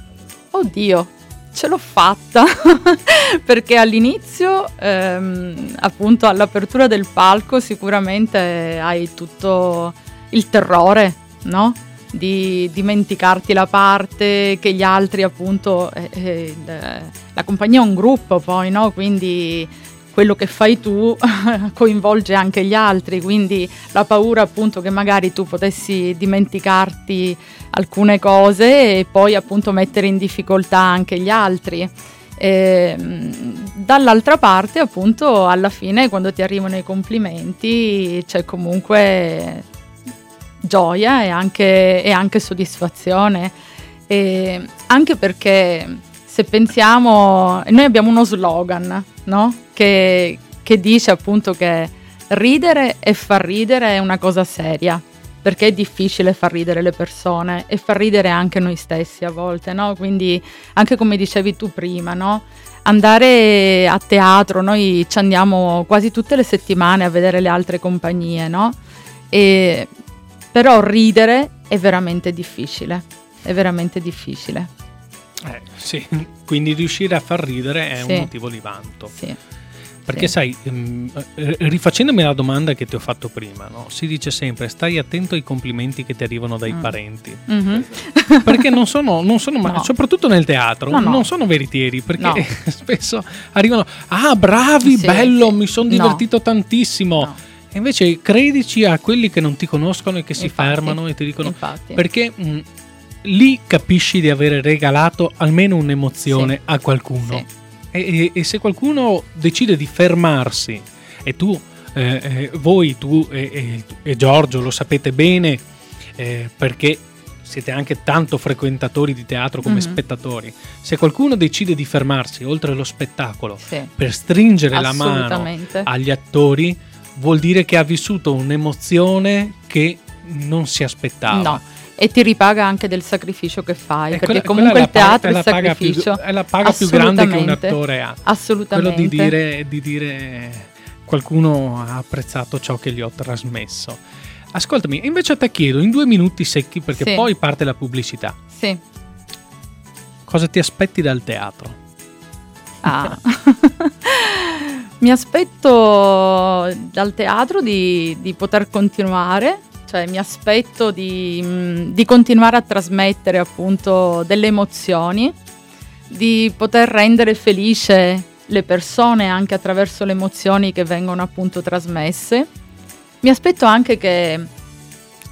Speaker 7: oddio, ce l'ho fatta perché all'inizio, ehm, appunto all'apertura del palco, sicuramente hai tutto il terrore, no? Di dimenticarti la parte che gli altri, appunto, eh, eh, la compagnia è un gruppo poi, no? Quindi quello che fai tu coinvolge anche gli altri, quindi la paura appunto che magari tu potessi dimenticarti alcune cose e poi appunto mettere in difficoltà anche gli altri. Ehm, dall'altra parte appunto alla fine quando ti arrivano i complimenti c'è comunque gioia e anche, e anche soddisfazione E anche perché se pensiamo noi abbiamo uno slogan no? Che, che dice appunto che ridere e far ridere è una cosa seria perché è difficile far ridere le persone e far ridere anche noi stessi a volte, no? Quindi anche come dicevi tu prima, no? Andare a teatro, noi ci andiamo quasi tutte le settimane a vedere le altre compagnie, no? E però ridere è veramente difficile, è veramente difficile.
Speaker 1: Eh, sì, quindi riuscire a far ridere è
Speaker 7: Sì.
Speaker 1: un motivo di vanto.
Speaker 7: Sì.
Speaker 1: Perché sai, ehm, eh, rifacendomi la domanda che ti ho fatto prima, no? si dice sempre stai attento ai complimenti che ti arrivano dai
Speaker 7: Mm.
Speaker 1: parenti.
Speaker 7: Mhm.
Speaker 1: Perché non sono, non sono
Speaker 7: No.
Speaker 1: soprattutto nel teatro,
Speaker 7: No, no.
Speaker 1: non sono veritieri. Perché spesso arrivano, ah bravi,
Speaker 7: Sì,
Speaker 1: bello,
Speaker 7: sì.
Speaker 1: mi sono
Speaker 7: No.
Speaker 1: divertito tantissimo. E invece credici a quelli che non ti conoscono e che si
Speaker 7: Infatti.
Speaker 1: fermano e ti dicono
Speaker 7: Infatti.
Speaker 1: perché mh, lì capisci di avere regalato almeno un'emozione
Speaker 7: Sì.
Speaker 1: a qualcuno.
Speaker 7: Sì.
Speaker 1: E, e- e se qualcuno decide di fermarsi e tu, eh, eh, voi, tu e, e- Giorgio lo sapete bene eh, perché siete anche tanto frequentatori di teatro come
Speaker 7: Mhm.
Speaker 1: spettatori, se qualcuno decide di fermarsi oltre lo spettacolo
Speaker 7: Sì.
Speaker 1: per stringere la mano agli attori, vuol dire che ha vissuto un'emozione che non si aspettava.
Speaker 7: No, e ti ripaga anche del sacrificio che fai,
Speaker 1: E
Speaker 7: perché
Speaker 1: quella-
Speaker 7: comunque
Speaker 1: quella
Speaker 7: il teatro
Speaker 1: è
Speaker 7: è
Speaker 1: la paga più-
Speaker 7: sacrificio.
Speaker 1: è la paga più grande che un attore ha.
Speaker 7: Assolutamente.
Speaker 1: quello di dire, di dire qualcuno ha apprezzato ciò che gli ho trasmesso. Ascoltami, invece te chiedo in due minuti secchi perché
Speaker 7: Sì.
Speaker 1: poi parte la pubblicità.
Speaker 7: Sì.
Speaker 1: Cosa ti aspetti dal teatro?
Speaker 7: Ah. Mi aspetto dal teatro di, di poter continuare, cioè mi aspetto di, mh, di continuare a trasmettere appunto delle emozioni, di poter rendere felice le persone anche attraverso le emozioni che vengono appunto trasmesse. Mi aspetto anche che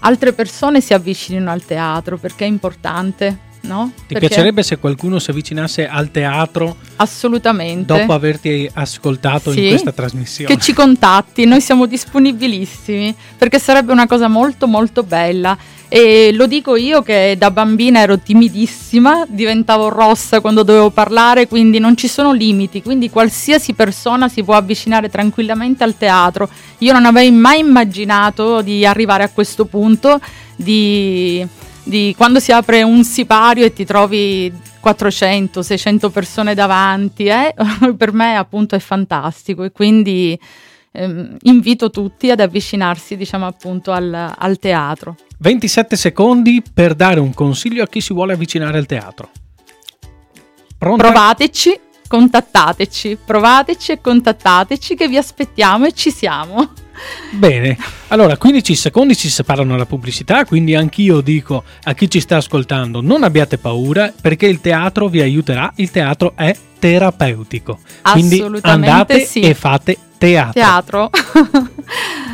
Speaker 7: altre persone si avvicinino al teatro perché è importante, no?
Speaker 1: Ti
Speaker 7: Perché-
Speaker 1: piacerebbe se qualcuno si avvicinasse al teatro
Speaker 7: Assolutamente.
Speaker 1: dopo averti ascoltato in
Speaker 7: Sì,
Speaker 1: questa trasmissione?
Speaker 7: che ci contatti, noi siamo disponibilissimi perché sarebbe una cosa molto molto bella e lo dico io che da bambina ero timidissima, diventavo rossa quando dovevo parlare, quindi non ci sono limiti, quindi qualsiasi persona si può avvicinare tranquillamente al teatro. Io non avrei mai immaginato di arrivare a questo punto di, di quando si apre un sipario e ti trovi 400, 600 persone davanti, eh? per me appunto è fantastico e quindi ehm, invito tutti ad avvicinarsi diciamo appunto al, al teatro.
Speaker 1: 27 secondi per dare un consiglio a chi si vuole avvicinare al teatro. Pronta?
Speaker 7: Provateci, contattateci, provateci e contattateci che vi aspettiamo e ci siamo.
Speaker 1: Bene, allora 15 secondi ci separano dalla pubblicità, quindi anch'io dico a chi ci sta ascoltando non abbiate paura perché il teatro vi aiuterà, il teatro è terapeutico. Quindi andate
Speaker 7: sì.
Speaker 1: e fate teatro.
Speaker 7: Teatro.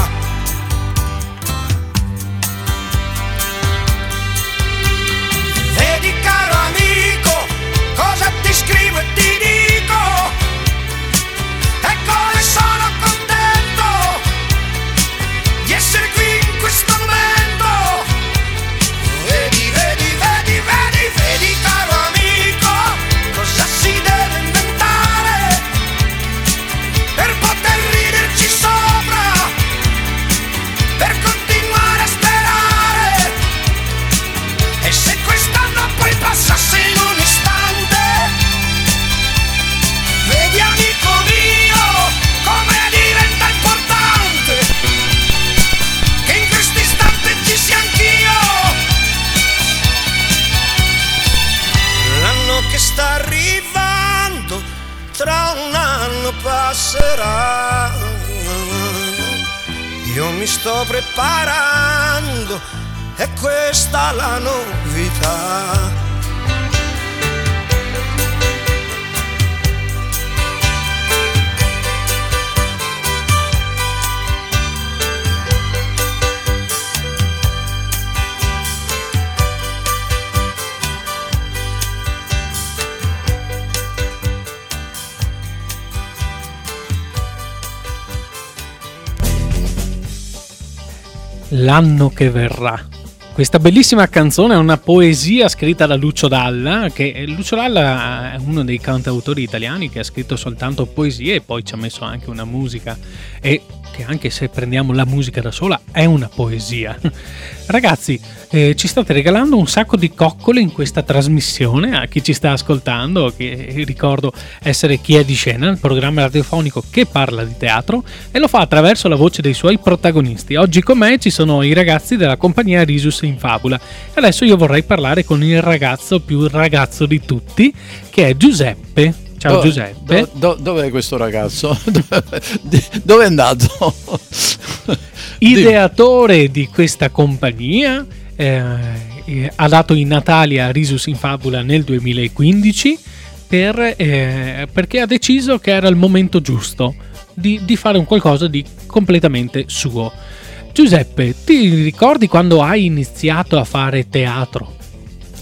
Speaker 8: Sto preparando, è questa la novità.
Speaker 1: L'anno che verrà. Questa bellissima canzone è una poesia scritta da Lucio Dalla, che Lucio Dalla è uno dei cantautori italiani che ha scritto soltanto poesie e poi ci ha messo anche una musica e che anche se prendiamo la musica da sola è una poesia. Ragazzi, eh, ci state regalando un sacco di coccole in questa trasmissione a chi ci sta ascoltando, che ricordo essere Chi è di scena, il programma radiofonico che parla di teatro e lo fa attraverso la voce dei suoi protagonisti. Oggi con me ci sono i ragazzi della compagnia Risus in Fabula adesso io vorrei parlare con il ragazzo più ragazzo di tutti, che è Giuseppe. Ciao
Speaker 5: Dove-
Speaker 1: Giuseppe.
Speaker 5: do- do- dov'è questo ragazzo? Dove- è andato?
Speaker 1: ideatore di questa compagnia, eh, eh, ha dato i Natali a Risus in Fabula nel 2015 per, eh, perché ha deciso che era il momento giusto di, di fare un qualcosa di completamente suo. Giuseppe, ti ricordi quando hai iniziato a fare teatro?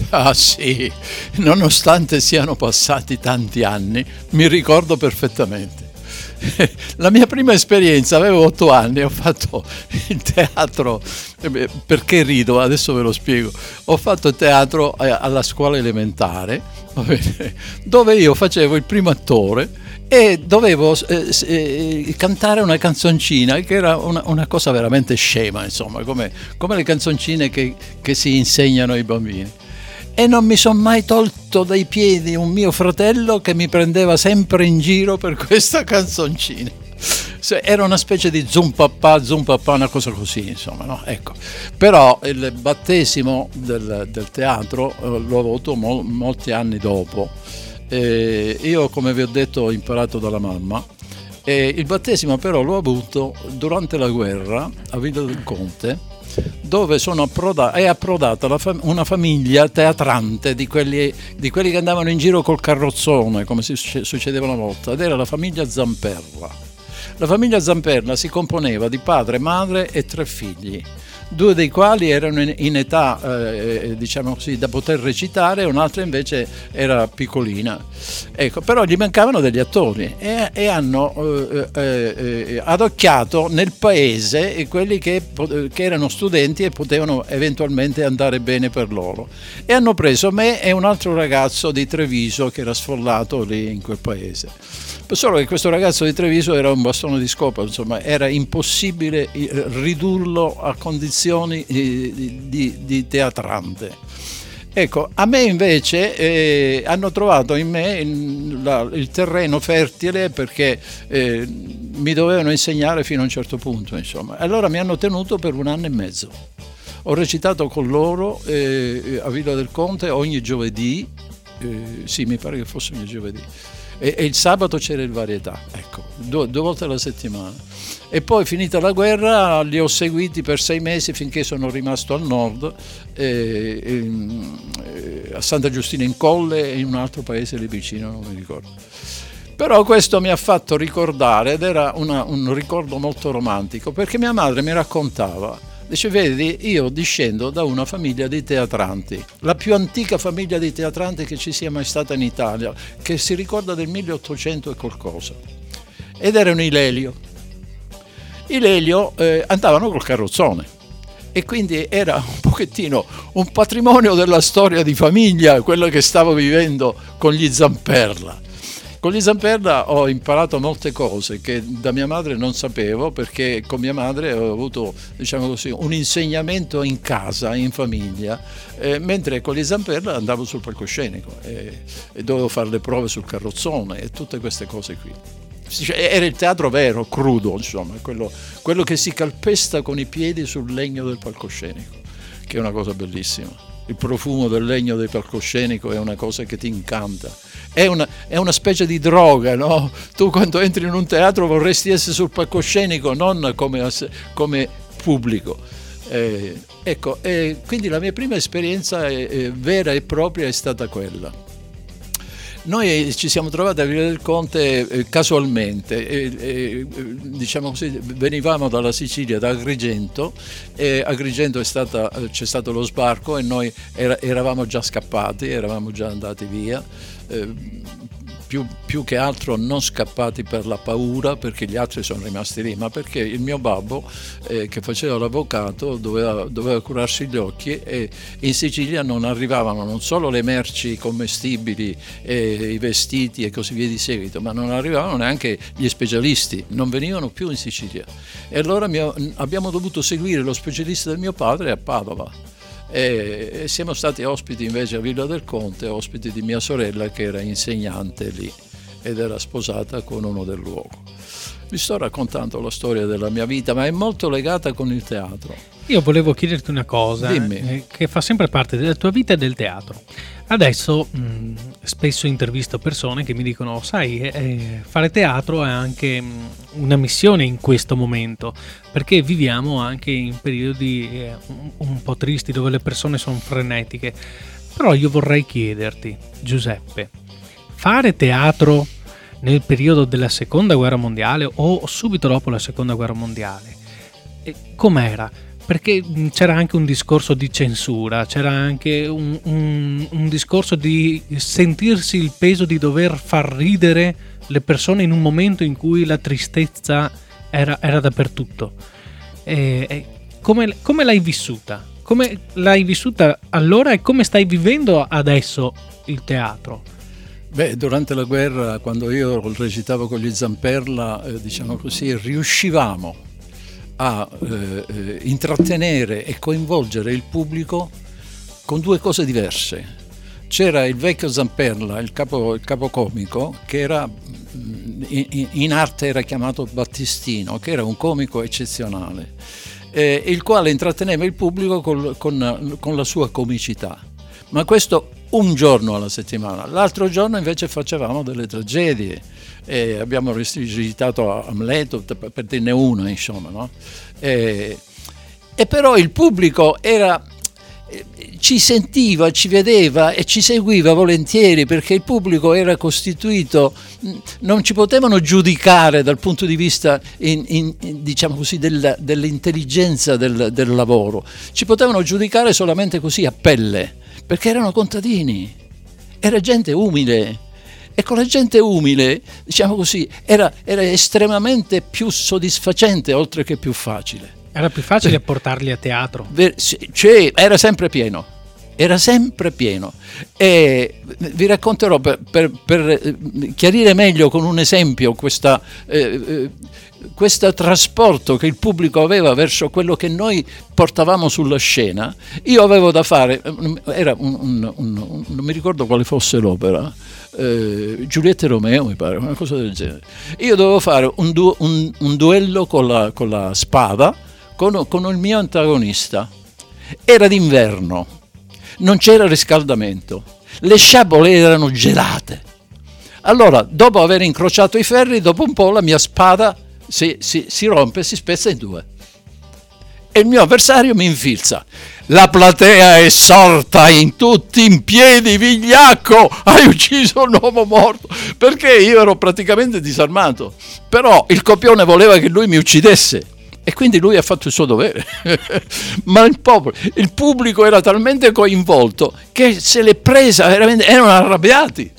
Speaker 5: Ah sì, nonostante siano passati tanti anni, mi ricordo perfettamente. la mia prima esperienza, avevo otto anni, ho fatto il teatro, eh, perché rido, adesso ve lo spiego, ho fatto teatro eh, alla scuola elementare, dove io facevo il primo attore e dovevo eh, cantare una canzoncina che era una, una cosa veramente scema, insomma, come, come le canzoncine che, che si insegnano ai bambini e non mi sono mai tolto dai piedi un mio fratello che mi prendeva sempre in giro per questa canzoncina. Era una specie di zoom papà, zoom papà, una cosa così, insomma, no? ecco. Però il battesimo del, del teatro eh, l'ho avuto mo- molti anni dopo. Eh, io, come vi ho detto, ho imparato dalla mamma. E il battesimo però l'ho avuto durante la guerra a Villa del Conte dove approda- è approdata fam- una famiglia teatrante di quelli, di quelli, che andavano in giro col carrozzone, come si succedeva una volta, ed era la famiglia Zamperla. La famiglia Zamperla si componeva di padre, madre e tre figli due dei quali erano in, età eh, diciamo così, da poter recitare, un'altra invece era piccolina. Ecco, però gli mancavano degli attori e, e hanno eh, eh, eh adocchiato nel paese quelli che, che, erano studenti e potevano eventualmente andare bene per loro. E hanno preso me e un altro ragazzo di Treviso che era sfollato lì in quel paese. Solo che questo ragazzo di Treviso era un bastone di scopa, insomma, era impossibile eh, ridurlo a condizioni di, di, di teatrante. Ecco, a me invece eh, hanno trovato in me il, la, il terreno fertile perché eh, mi dovevano insegnare fino a un certo punto, insomma. Allora mi hanno tenuto per un anno e mezzo. Ho recitato con loro eh, a Villa del Conte ogni giovedì, eh, sì, mi pare che fosse ogni giovedì e, e il sabato c'era il varietà, ecco, due, due volte alla settimana. E poi finita la guerra li ho seguiti per sei mesi finché sono rimasto al nord, eh, eh, a Santa Giustina in Colle e in un altro paese lì vicino, non mi ricordo. Però questo mi ha fatto ricordare, ed era una, un ricordo molto romantico, perché mia madre mi raccontava Dice, vedi, io discendo da una famiglia di teatranti, la più antica famiglia di teatranti che ci sia mai stata in Italia, che si ricorda del 1800 e qualcosa. Ed erano i Lelio. I Lelio eh, andavano col carrozzone e quindi era un pochettino un patrimonio della storia di famiglia, quello che stavo vivendo con gli Zamperla. Con gli Zamperla ho imparato molte cose che da mia madre non sapevo perché con mia madre ho avuto diciamo così, un insegnamento in casa, in famiglia, eh, mentre con gli Zamperla andavo sul palcoscenico e, e dovevo fare le prove sul carrozzone e tutte queste cose qui era il teatro vero, crudo, insomma, quello, quello, che si calpesta con i piedi sul legno del palcoscenico, che è una cosa bellissima. Il profumo del legno del palcoscenico è una cosa che ti incanta è una, è una specie di droga, no? Tu quando entri in un teatro vorresti essere sul palcoscenico, non come, come pubblico. Eh, ecco, eh, quindi la mia prima esperienza eh, vera e propria è stata quella. Noi ci siamo trovati a Villa del Conte eh, casualmente, eh, diciamo così, venivamo dalla Sicilia, da Agrigento, e Agrigento stata, c'è stato lo sbarco e noi era, eravamo già scappati, eravamo già andati via eh, più, più, che altro non scappati per la paura perché gli altri sono rimasti lì, ma perché il mio babbo eh, che faceva l'avvocato doveva, doveva, curarsi gli occhi e in Sicilia non arrivavano non solo le merci commestibili, i vestiti e così via di seguito, ma non arrivavano neanche gli specialisti, non venivano più in Sicilia. E allora mio, abbiamo dovuto seguire lo specialista del mio padre a Padova e siamo stati ospiti invece a Villa del Conte, ospiti di mia sorella che era insegnante lì ed era sposata con uno del luogo. Vi sto raccontando la storia della mia vita, ma è molto legata con il teatro.
Speaker 1: Io volevo chiederti una cosa eh, che fa sempre parte della tua vita e del teatro. Adesso mh, spesso intervisto persone che mi dicono, sai, eh, eh, fare teatro è anche mh, una missione in questo momento, perché viviamo anche in periodi eh, un, un po' tristi dove le persone sono frenetiche. Però io vorrei chiederti, Giuseppe, fare teatro nel periodo della seconda guerra mondiale o subito dopo la seconda guerra mondiale, com'era? Perché c'era anche un discorso di censura, c'era anche un, un, un, discorso di sentirsi il peso di dover far ridere le persone in un momento in cui la tristezza era, era dappertutto. E, e come, come l'hai vissuta? Come l'hai vissuta allora e come stai vivendo adesso il teatro?
Speaker 5: Beh, durante la guerra, quando io recitavo con gli Zamperla, eh, diciamo così, riuscivamo a eh, eh, intrattenere e coinvolgere il pubblico con due cose diverse. C'era il vecchio Zamperla, il capo, il capocomico, che era, mm, in, in, arte era chiamato Battistino, che era un comico eccezionale, eh, il quale intratteneva il pubblico col, con, con la sua comicità. Ma questo un giorno alla settimana. L'altro giorno invece facevamo delle tragedie. E abbiamo recitato Amleto, per dirne una, insomma. No? E, e, però il pubblico era, ci sentiva, ci vedeva e ci seguiva volentieri perché il pubblico era costituito, non ci potevano giudicare dal punto di vista in, in, diciamo così, del, dell'intelligenza del, del lavoro, ci potevano giudicare solamente così a pelle perché erano contadini, era gente umile. E con la gente umile, diciamo così, era, era estremamente più soddisfacente oltre che più facile.
Speaker 1: Era più facile Beh, portarli a teatro.
Speaker 5: Cioè, era sempre pieno era sempre pieno. E vi racconterò per, per, per eh, chiarire meglio con un esempio questa, eh, eh, questo trasporto che il pubblico aveva verso quello che noi portavamo sulla scena. Io avevo da fare, era un, un, un, non mi ricordo quale fosse l'opera, eh, Giulietta e Romeo mi pare, una cosa del genere. Io dovevo fare un, du, duello con la, con la spada con, con il mio antagonista. Era d'inverno non c'era riscaldamento, le sciabole erano gelate. Allora, dopo aver incrociato i ferri, dopo un po' la mia spada si, si, si rompe, si spezza in due. E il mio avversario mi infilza. La platea è sorta in tutti in piedi, vigliacco, hai ucciso un uomo morto, perché io ero praticamente disarmato. Però il copione voleva che lui mi uccidesse e quindi lui ha fatto il suo dovere. Ma il, popolo, il pubblico era talmente coinvolto che se l'è presa veramente, erano arrabbiati,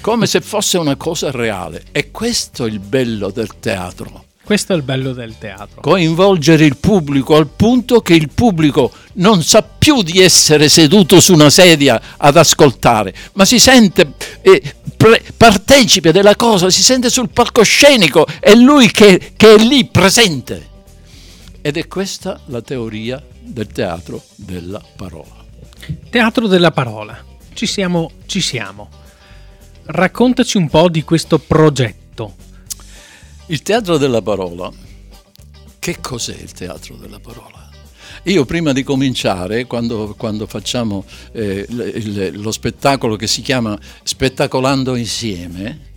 Speaker 5: come se fosse una cosa reale. E questo è il bello del teatro.
Speaker 1: Questo è il bello del teatro.
Speaker 5: Coinvolgere il pubblico al punto che il pubblico non sa più di essere seduto su una sedia ad ascoltare, ma si sente eh, pre- partecipe della cosa, si sente sul palcoscenico, è lui che, che è lì presente. Ed è questa la teoria del teatro della parola.
Speaker 1: Teatro della parola. Ci siamo, ci siamo. Raccontaci un po' di questo progetto.
Speaker 5: Il teatro della parola. Che cos'è il teatro della parola? Io prima di cominciare, quando, quando facciamo eh, il, lo spettacolo che si chiama Spettacolando insieme,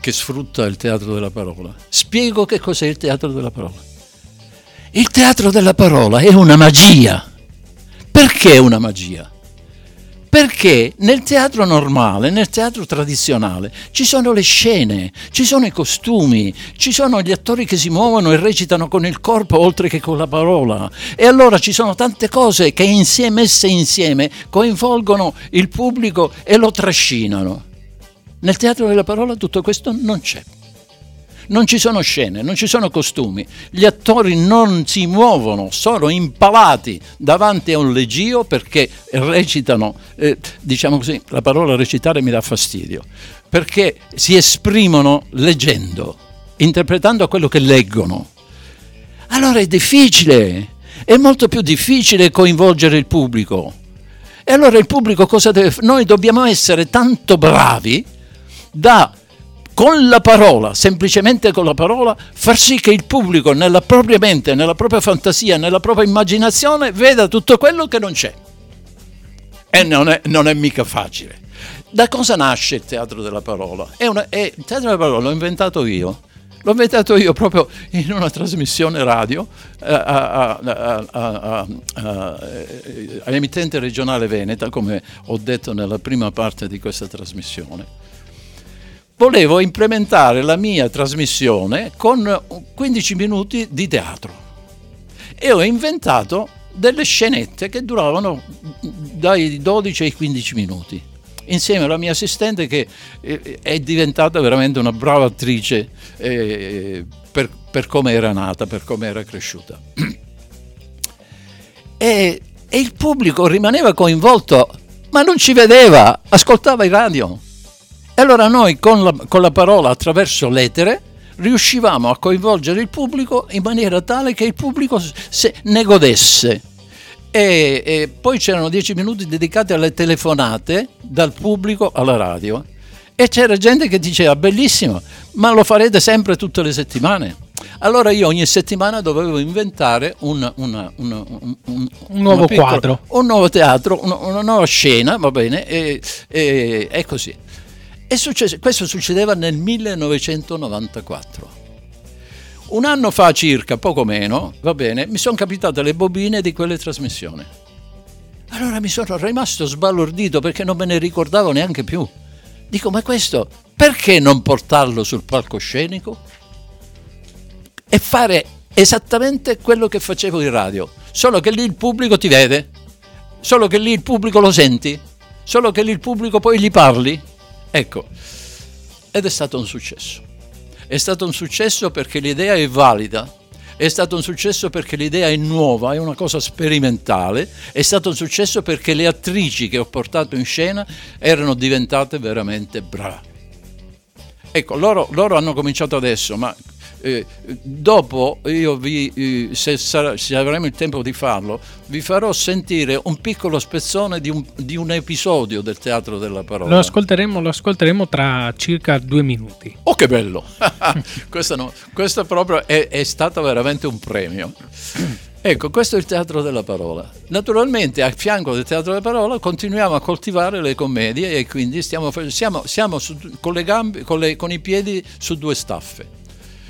Speaker 5: che sfrutta il teatro della parola, spiego che cos'è il teatro della parola. Il teatro della parola è una magia. Perché è una magia? Perché nel teatro normale, nel teatro tradizionale, ci sono le scene, ci sono i costumi, ci sono gli attori che si muovono e recitano con il corpo oltre che con la parola. E allora ci sono tante cose che insieme, messe insieme coinvolgono il pubblico e lo trascinano. Nel teatro della parola tutto questo non c'è non ci sono scene, non ci sono costumi, gli attori non si muovono, sono impalati davanti a un legio perché recitano, eh, diciamo così, la parola recitare mi dà fastidio, perché si esprimono leggendo, interpretando quello che leggono. Allora è difficile, è molto più difficile coinvolgere il pubblico. E allora il pubblico cosa deve fare? Noi dobbiamo essere tanto bravi da con la parola, semplicemente con la parola, far sì che il pubblico nella propria mente, nella propria fantasia, nella propria immaginazione veda tutto quello che non c'è. E non è, non è mica facile. Da cosa nasce il teatro della parola? Una, è, il teatro della parola l'ho inventato io. L'ho inventato io proprio in una trasmissione radio eh, all'emittente regionale Veneta, come ho detto nella prima parte di questa trasmissione volevo implementare la mia trasmissione con 15 minuti di teatro e ho inventato delle scenette che duravano dai 12 ai 15 minuti. insieme alla mia assistente che eh, è diventata veramente una brava attrice eh, per, per come era nata, per come era cresciuta. E, e il pubblico rimaneva coinvolto, ma non ci vedeva, ascoltava il radio. E allora noi con la, con la parola attraverso l'etere riuscivamo a coinvolgere il pubblico in maniera tale che il pubblico se ne godesse. E, e poi c'erano dieci minuti dedicati alle telefonate dal pubblico alla radio. E c'era gente che diceva bellissimo, ma lo farete sempre tutte le settimane. Allora io ogni settimana dovevo inventare una, una, una,
Speaker 1: un, un, nuovo piccola, quadro,
Speaker 5: un nuovo teatro, una, nuova scena, va bene, e, e, e così. Successe, questo succedeva nel 1994. Un anno fa circa, poco meno, va bene, mi sono capitate le bobine di quelle trasmissioni. Allora mi sono rimasto sbalordito perché non me ne ricordavo neanche più. Dico, ma questo perché non portarlo sul palcoscenico? e fare esattamente quello che facevo in radio, solo che lì il pubblico ti vede, solo che lì il pubblico lo senti, solo che lì il pubblico poi gli parli. Ecco, ed è stato un successo. È stato un successo perché l'idea è valida, è stato un successo perché l'idea è nuova, è una cosa sperimentale, è stato un successo perché le attrici che ho portato in scena erano diventate veramente brave. Ecco, loro, loro hanno cominciato adesso, ma eh, dopo io vi, eh, se, sarà, se, avremo il tempo di farlo, vi farò sentire un piccolo spezzone di un, di un episodio del Teatro della Parola.
Speaker 1: Lo ascolteremo, lo ascolteremo tra circa due minuti.
Speaker 5: Oh che bello! questo, no, questo proprio è, è stato veramente un premio. Ecco, questo è il teatro della parola. Naturalmente a fianco del teatro della parola continuiamo a coltivare le commedie e quindi stiamo, siamo, siamo su, con, le gambe, con, le, con i piedi su due staffe.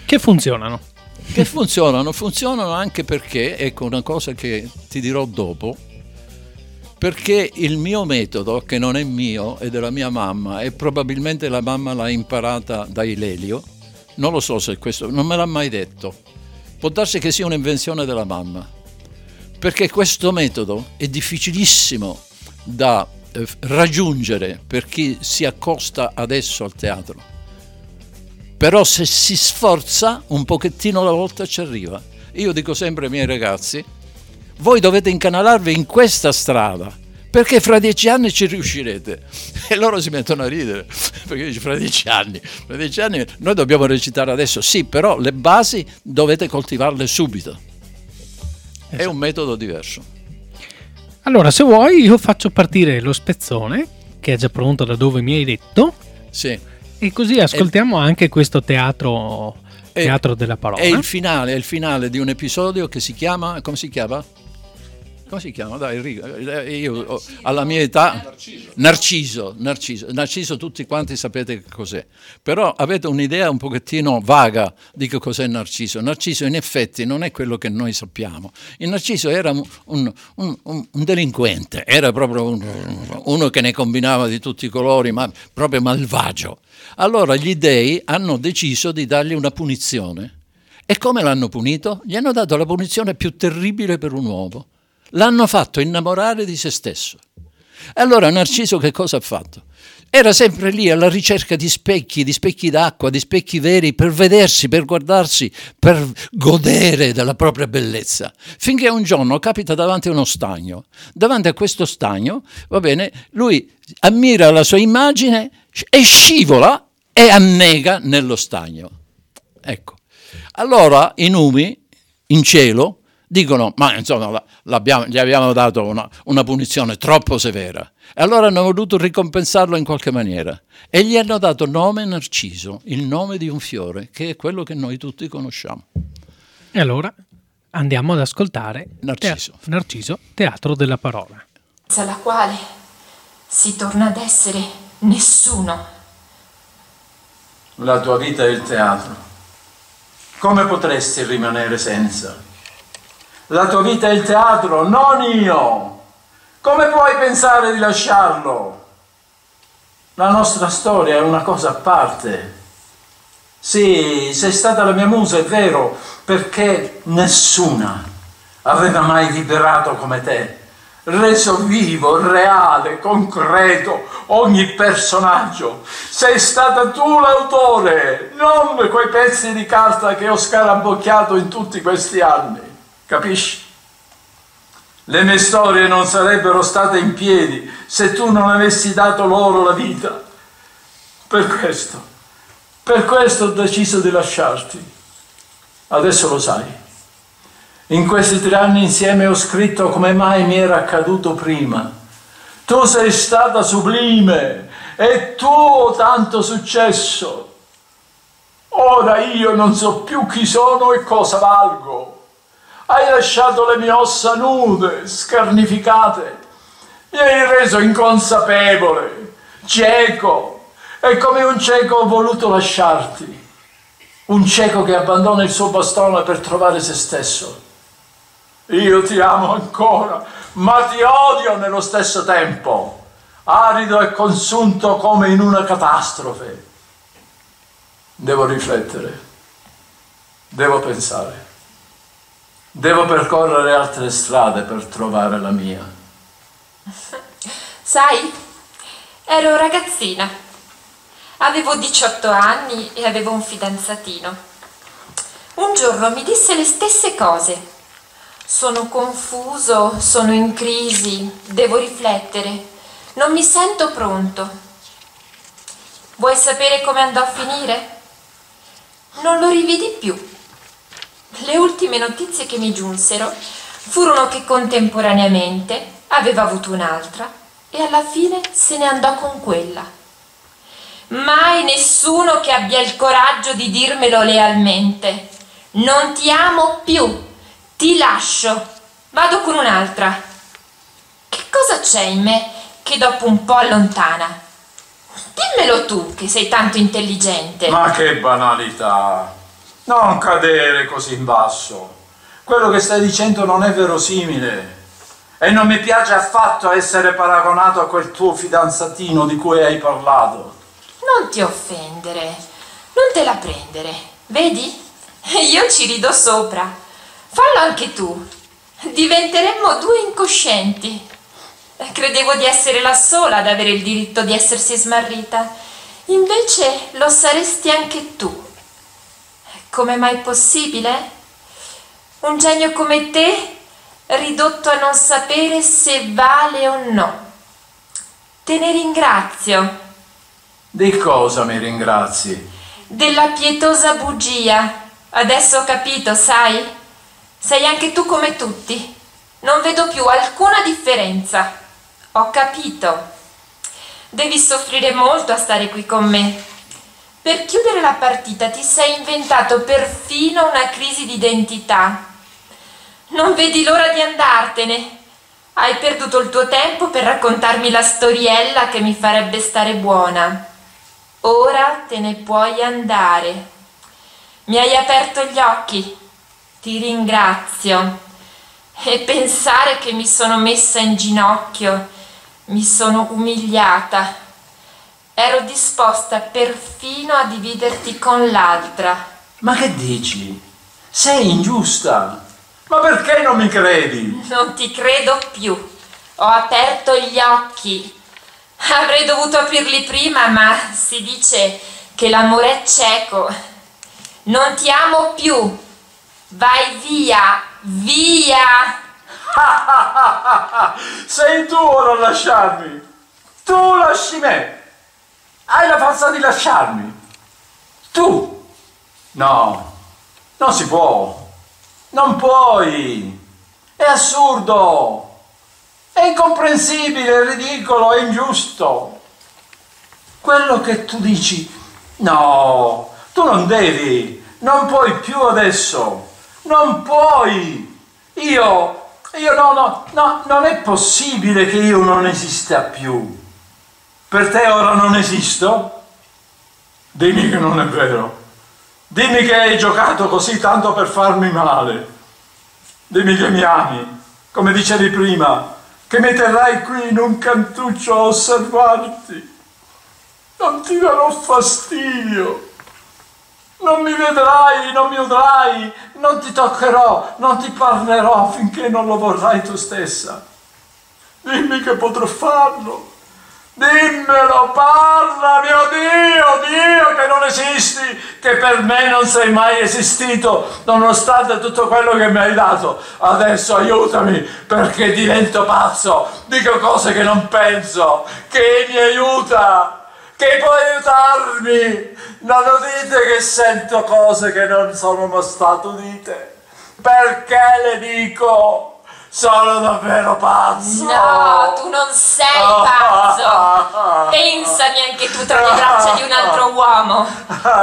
Speaker 1: Che funzionano.
Speaker 5: Che funzionano, funzionano anche perché, ecco una cosa che ti dirò dopo, perché il mio metodo, che non è mio, è della mia mamma e probabilmente la mamma l'ha imparata da Ilelio, non lo so se questo, non me l'ha mai detto, può darsi che sia un'invenzione della mamma, perché questo metodo è difficilissimo da eh, raggiungere per chi si accosta adesso al teatro però se si sforza un pochettino alla volta ci arriva. Io dico sempre ai miei ragazzi, voi dovete incanalarvi in questa strada, perché fra dieci anni ci riuscirete. E loro si mettono a ridere, perché dice fra dieci anni, fra dieci anni noi dobbiamo recitare adesso, sì, però le basi dovete coltivarle subito. È esatto. un metodo diverso.
Speaker 1: Allora, se vuoi, io faccio partire lo spezzone, che è già pronto da dove mi hai detto.
Speaker 5: Sì.
Speaker 1: E così ascoltiamo è, anche questo teatro, teatro della parola.
Speaker 5: È il finale, è il finale di un episodio che si chiama, come si chiama? Come si chiama? Dai, eh, io alla mia età Narciso. Narciso, Narciso, Narciso, tutti quanti sapete che cos'è, però avete un'idea un pochettino vaga di che cos'è Narciso. Narciso in effetti non è quello che noi sappiamo. Il Narciso era un, un, un, un delinquente, era proprio uno che ne combinava di tutti i colori, ma proprio malvagio. Allora gli dei hanno deciso di dargli una punizione. E come l'hanno punito? Gli hanno dato la punizione più terribile per un uomo L'hanno fatto innamorare di se stesso. E allora Narciso che cosa ha fatto? Era sempre lì alla ricerca di specchi, di specchi d'acqua, di specchi veri per vedersi, per guardarsi, per godere della propria bellezza. Finché un giorno capita davanti a uno stagno. Davanti a questo stagno, va bene, lui ammira la sua immagine e scivola e annega nello stagno. Ecco. Allora i numi in cielo dicono ma insomma gli abbiamo dato una, una, punizione troppo severa e allora hanno voluto ricompensarlo in qualche maniera e gli hanno dato nome Narciso, il nome di un fiore che è quello che noi tutti conosciamo.
Speaker 1: E allora andiamo ad ascoltare
Speaker 5: Narciso,
Speaker 1: Te- Narciso Teatro della Parola.
Speaker 9: Senza la quale si torna ad essere nessuno.
Speaker 5: La tua vita è il teatro. Come potresti rimanere senza? La tua vita è il teatro, non io. Come puoi pensare di lasciarlo? La nostra storia è una cosa a parte. Sì, sei stata la mia musa, è vero, perché nessuna aveva mai vibrato come te.
Speaker 10: reso vivo, reale, concreto ogni personaggio. Sei stata tu l'autore, non quei pezzi di carta che ho scarabocchiato in tutti questi anni. Capisci? Le mie storie non sarebbero state in piedi se tu non avessi dato loro la vita. Per questo, per questo ho deciso di lasciarti. Adesso lo sai. In questi tre anni insieme ho scritto come mai mi era accaduto prima. Tu sei stata sublime e tu tanto successo. Ora io non so più chi sono e cosa valgo. Hai lasciato le mie ossa nude, scarnificate. Mi hai reso inconsapevole, cieco. E come un cieco ho voluto lasciarti. Un cieco che abbandona il suo bastone per trovare se stesso. Io ti amo ancora, ma ti odio nello stesso tempo, arido e consunto come in una catastrofe. Devo riflettere, devo pensare, devo percorrere altre strade per trovare la mia.
Speaker 9: Sai, ero ragazzina, avevo 18 anni e avevo un fidanzatino. Un giorno mi disse le stesse cose sono confuso, sono in crisi, devo riflettere, non mi sento pronto. Vuoi sapere come andò a finire? Non lo rividi più. Le ultime notizie che mi giunsero furono che contemporaneamente aveva avuto un'altra e alla fine se ne andò con quella. Mai nessuno che abbia il coraggio di dirmelo lealmente. Non ti amo più. Ti lascio, vado con un'altra. Che cosa c'è in me che dopo un po' allontana? Dimmelo tu che sei tanto intelligente.
Speaker 10: Ma che banalità! Non cadere così in basso. Quello che stai dicendo non è verosimile. E non mi piace affatto essere paragonato a quel tuo fidanzatino di cui hai parlato.
Speaker 9: Non ti offendere, non te la prendere. Vedi? Io ci rido sopra. Fallo anche tu. Diventeremmo due incoscienti. Credevo di essere la sola ad avere il diritto di essersi smarrita. Invece lo saresti anche tu. Come mai possibile? Un genio come te ridotto a non sapere se vale o no. Te ne ringrazio.
Speaker 10: Di cosa mi ringrazi?
Speaker 9: Della pietosa bugia. Adesso ho capito, sai? Sei anche tu come tutti. Non vedo più alcuna differenza. Ho capito. Devi soffrire molto a stare qui con me. Per chiudere la partita ti sei inventato perfino una crisi di identità. Non vedi l'ora di andartene. Hai perduto il tuo tempo per raccontarmi la storiella che mi farebbe stare buona. Ora te ne puoi andare. Mi hai aperto gli occhi ti ringrazio. E pensare che mi sono messa in ginocchio, mi sono umiliata. Ero disposta perfino a dividerti con l'altra.
Speaker 10: Ma che dici? Sei ingiusta. Ma perché non mi credi?
Speaker 9: Non ti credo più. Ho aperto gli occhi. Avrei dovuto aprirli prima, ma si dice che l'amore è cieco. Non ti amo più. Vai via, via!
Speaker 10: Sei tu a lasciarmi! Tu lasci me! Hai la forza di lasciarmi! Tu! No, non si può! Non puoi! È assurdo! È incomprensibile, è ridicolo, è ingiusto! Quello che tu dici, no, tu non devi, non puoi più adesso! Non puoi! Io, io no, no, no, non è possibile che io non esista più. Per te ora non esisto? Dimmi che non è vero. Dimmi che hai giocato così tanto per farmi male. Dimmi che mi ami, come dicevi prima, che mi terrai qui in un cantuccio a osservarti. Non ti darò fastidio. Non mi vedrai, non mi udrai, non ti toccherò, non ti parlerò finché non lo vorrai tu stessa. Dimmi che potrò farlo. Dimmelo, parla, mio Dio, Dio che non esisti, che per me non sei mai esistito, nonostante tutto quello che mi hai dato. Adesso aiutami, perché divento pazzo, dico cose che non penso, che mi aiuta, che può aiutarmi. Non udite che sento cose che non sono mai state udite. Perché le dico? Sono davvero pazzo!
Speaker 9: No, tu non sei pazzo! Pensami anche tu tra le braccia di un altro uomo!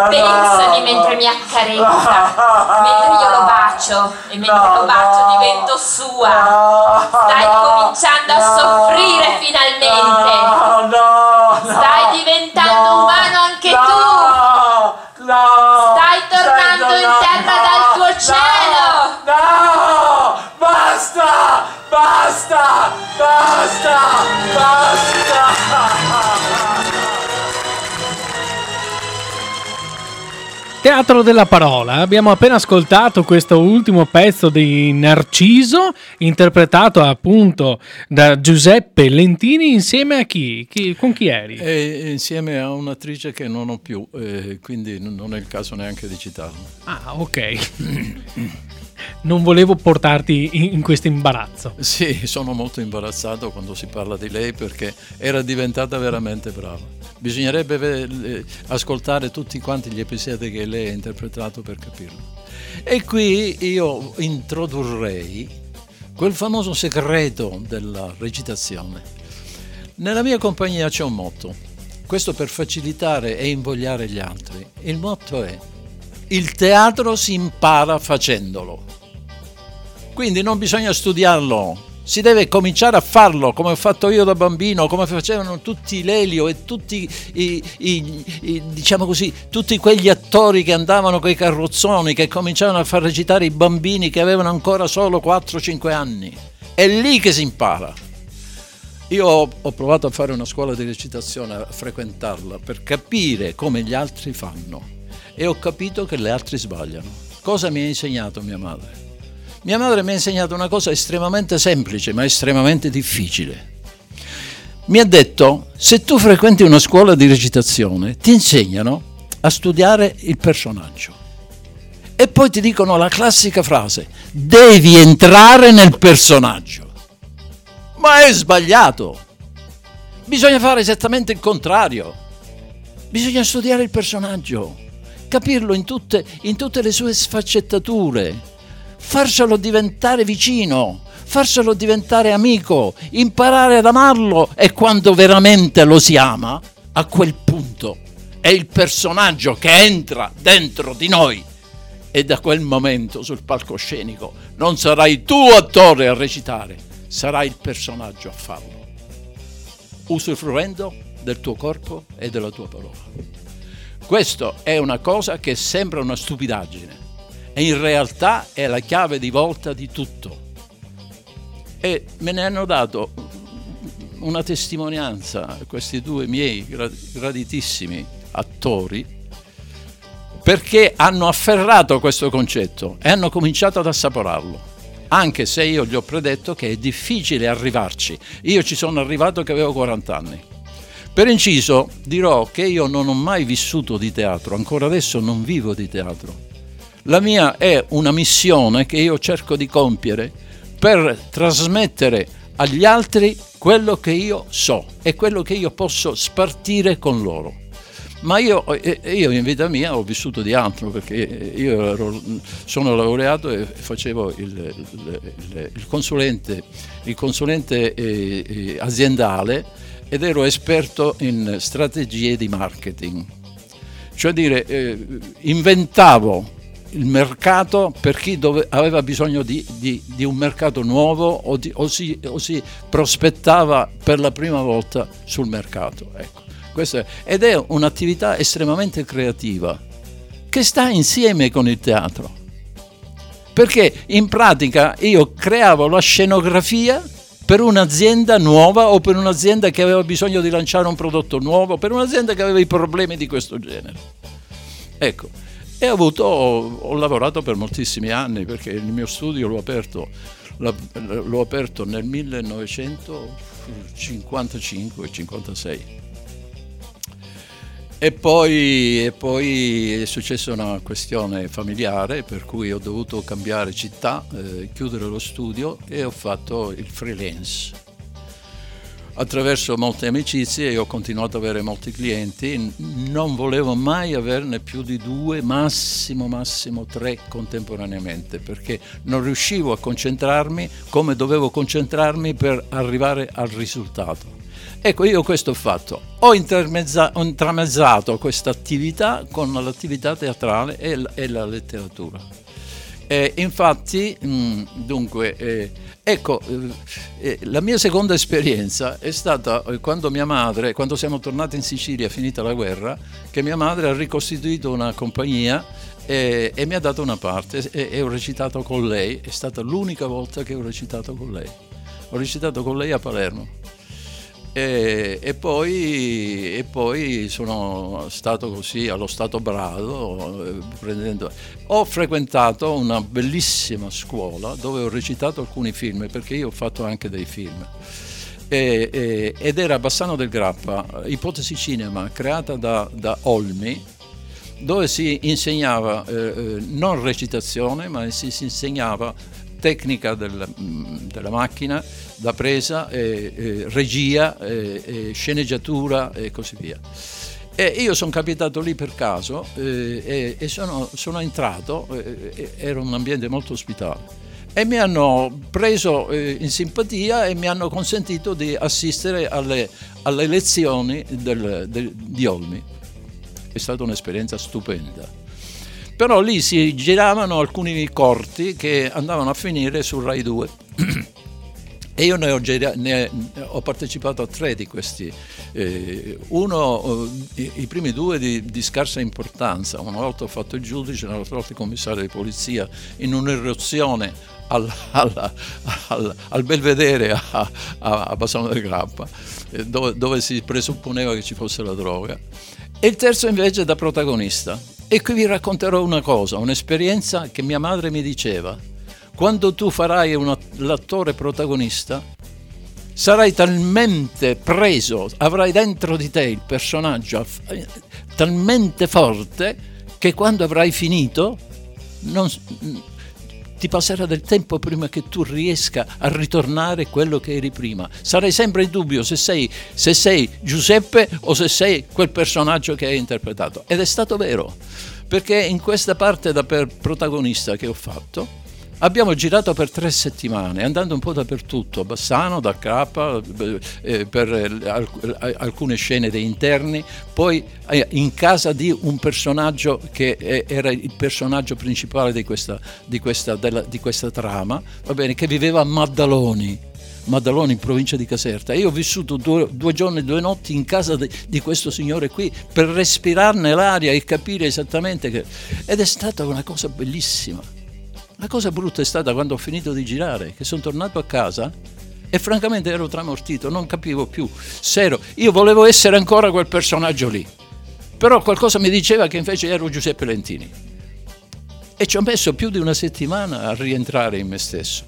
Speaker 9: Pensami mentre mi accarezza, mentre io lo bacio e mentre lo bacio divento sua! Stai cominciando a soffrire finalmente!
Speaker 10: Basta! Basta!
Speaker 1: Teatro della parola, abbiamo appena ascoltato questo ultimo pezzo di Narciso, interpretato appunto da Giuseppe Lentini insieme a chi? Chi- con chi eri?
Speaker 5: E insieme a un'attrice che non ho più, eh, quindi non è il caso neanche di citarla.
Speaker 1: Ah, ok. Non volevo portarti in, in questo imbarazzo.
Speaker 5: Sì, sono molto imbarazzato quando si parla di lei perché era diventata veramente brava. Bisognerebbe ascoltare tutti quanti gli episodi che lei ha interpretato per capirlo. E qui io introdurrei quel famoso segreto della recitazione. Nella mia compagnia c'è un motto, questo per facilitare e invogliare gli altri. Il motto è il teatro si impara facendolo. Quindi non bisogna studiarlo, si deve cominciare a farlo come ho fatto io da bambino, come facevano tutti Lelio e tutti i, i- i- diciamo così, tutti quegli attori che andavano con i carrozzoni, che cominciavano a far recitare i bambini che avevano ancora solo 4-5 anni. È lì che si impara. Io ho, provato a fare una scuola di recitazione, a frequentarla, per capire come gli altri fanno. E ho capito che gli altri sbagliano. Cosa mi ha insegnato mia madre? Mia madre mi ha insegnato una cosa estremamente semplice, ma estremamente difficile. Mi ha detto, se tu frequenti una scuola di recitazione, ti insegnano a studiare il personaggio. E poi ti dicono la classica frase, devi entrare nel personaggio. Ma è sbagliato. Bisogna fare esattamente il contrario. Bisogna studiare il personaggio, capirlo in tutte, in tutte le sue sfaccettature, farselo diventare vicino, farselo diventare amico, imparare ad amarlo e quando veramente lo si ama, a quel punto è il personaggio che entra dentro di noi e da quel momento sul palcoscenico non sarai tu attore a recitare, sarai il personaggio a farlo, usufruendo del tuo corpo e della tua parola. Questo è una cosa che sembra una stupidaggine e in realtà è la chiave di volta di tutto. E me ne hanno dato una testimonianza questi due miei gra- graditissimi attori perché hanno afferrato questo concetto e hanno cominciato ad assaporarlo. Anche se io gli ho predetto che è difficile arrivarci. Io ci sono arrivato che avevo 40 anni. Per inciso dirò che io non ho mai vissuto di teatro, ancora adesso non vivo di teatro. La mia è una missione che io cerco di compiere per trasmettere agli altri quello che io so e quello che io posso spartire con loro. Ma io, eh, io in vita mia ho vissuto di altro perché io ero- sono laureato e facevo il, il- il- consulente, il consulente eh, eh, aziendale ed ero esperto in strategie di marketing. Cioè dire, eh, inventavo il mercato per chi dove- aveva bisogno di, di- di un mercato nuovo o, di- o si, o si prospettava per la prima volta sul mercato. Ecco. È- ed è un'attività estremamente creativa che sta insieme con il teatro. Perché in pratica io creavo la scenografia per un'azienda nuova o per un'azienda che aveva bisogno di lanciare un prodotto nuovo, per un'azienda che aveva i problemi di questo genere. Ecco, e ho, avuto, ho lavorato per moltissimi anni perché il mio studio l'ho aperto, l'ho aperto nel 1955-56. E poi, e poi, è successa una questione familiare per cui ho dovuto cambiare città, eh, chiudere lo studio e ho fatto il freelance attraverso molte amicizie ho continuato ad avere molti clienti, non volevo mai averne più di due, massimo, massimo tre contemporaneamente, perché non riuscivo a concentrarmi come dovevo concentrarmi per arrivare al risultato. Ecco, io questo ho fatto, ho, intramezzato questa attività con l'attività teatrale e la, e la letteratura. E infatti, mh, dunque, eh, Ecco, eh, eh, la mia seconda esperienza è stata eh, quando mia madre, quando siamo tornati in Sicilia finita la guerra, che mia madre ha ricostituito una compagnia e, e mi ha dato una parte e, e ho recitato con lei, è stata l'unica volta che ho recitato con lei. Ho recitato con lei a Palermo. E, e, poi, e, poi, sono stato così allo stato brado. Eh, prendendo... Ho frequentato una bellissima scuola dove ho recitato alcuni film, perché io ho fatto anche dei film. E, ed era Bassano del Grappa, Ipotesi Cinema, creata da, da Olmi, dove si insegnava eh, eh non recitazione, ma si, si insegnava tecnica del, mm, della macchina da presa, eh, eh, regia, eh, sceneggiatura e così via. E io sono capitato lì per caso e, e sono, sono, entrato, era un ambiente molto ospitale e mi hanno preso in simpatia e mi hanno consentito di assistere alle, alle lezioni del, del, di Olmi. È stata un'esperienza stupenda però lì si giravano alcuni corti che andavano a finire su Rai 2 e io ne ho, ne ho, partecipato a tre di questi, eh, uno, eh, i, primi due di, di, scarsa importanza, una volta ho fatto il giudice, un'altra volta il commissario di polizia in un'eruzione al, al, al, al Belvedere a, a, a Bassano del Grappa, eh, dove, dove si presupponeva che ci fosse la droga, e il terzo invece da protagonista. E qui vi racconterò una cosa, un'esperienza che mia madre mi diceva quando tu farai una, l'attore protagonista, sarai talmente preso, avrai dentro di te il personaggio talmente forte che quando avrai finito non, ti passerà del tempo prima che tu riesca a ritornare quello che eri prima. Sarai sempre in dubbio se sei, se sei Giuseppe o se sei quel personaggio che hai interpretato. Ed è stato vero, perché in questa parte da protagonista che ho fatto, Abbiamo girato per tre settimane, andando un po' dappertutto, a Bassano, da Crapa, eh, per eh, alcune scene dei interni, poi eh, in casa di un personaggio che eh, era il personaggio principale di questa, di questa, della, di questa trama, bene, che viveva a Maddaloni. Maddaloni in provincia di Caserta io ho vissuto due, due giorni e due notti in casa di, di, questo signore qui per respirarne l'aria e capire esattamente che... ed è stata una cosa bellissima la cosa brutta è stata quando ho finito di girare, che sono tornato a casa e francamente ero tramortito, non capivo più se ero... Io volevo essere ancora quel personaggio lì, però qualcosa mi diceva che invece ero Giuseppe Lentini. E ci ho messo più di una settimana a rientrare in me stesso.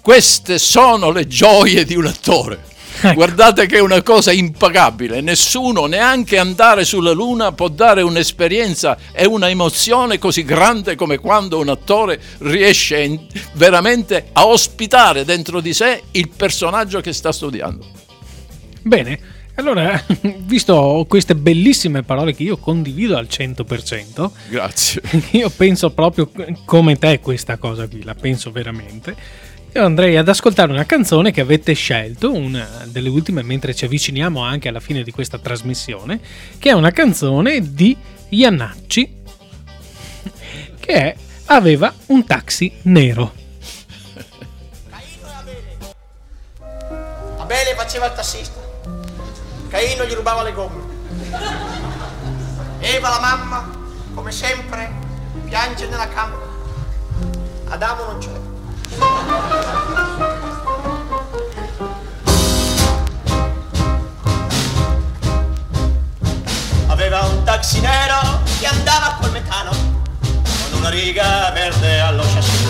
Speaker 5: Queste sono le gioie di un attore. Ecco. Guardate che è una cosa impagabile, nessuno, neanche andare sulla Luna, può dare un'esperienza e una emozione così grande come quando un attore riesce veramente a ospitare dentro di sé il personaggio che sta studiando.
Speaker 1: Bene, allora, visto queste bellissime parole che io condivido al 100%,
Speaker 5: grazie.
Speaker 1: Io penso proprio come te questa cosa qui, la penso veramente. Io andrei ad ascoltare una canzone che avete scelto, una delle ultime mentre ci avviciniamo anche alla fine di questa trasmissione, che è una canzone di Iannacci che è Aveva un taxi nero.
Speaker 8: Abele faceva il tassista, Caino gli rubava le gomme. Eva la mamma, come sempre, piange nella camera. Adamo non c'è. Aveva un taxi nero che andava col metano con una riga verde allo chassis.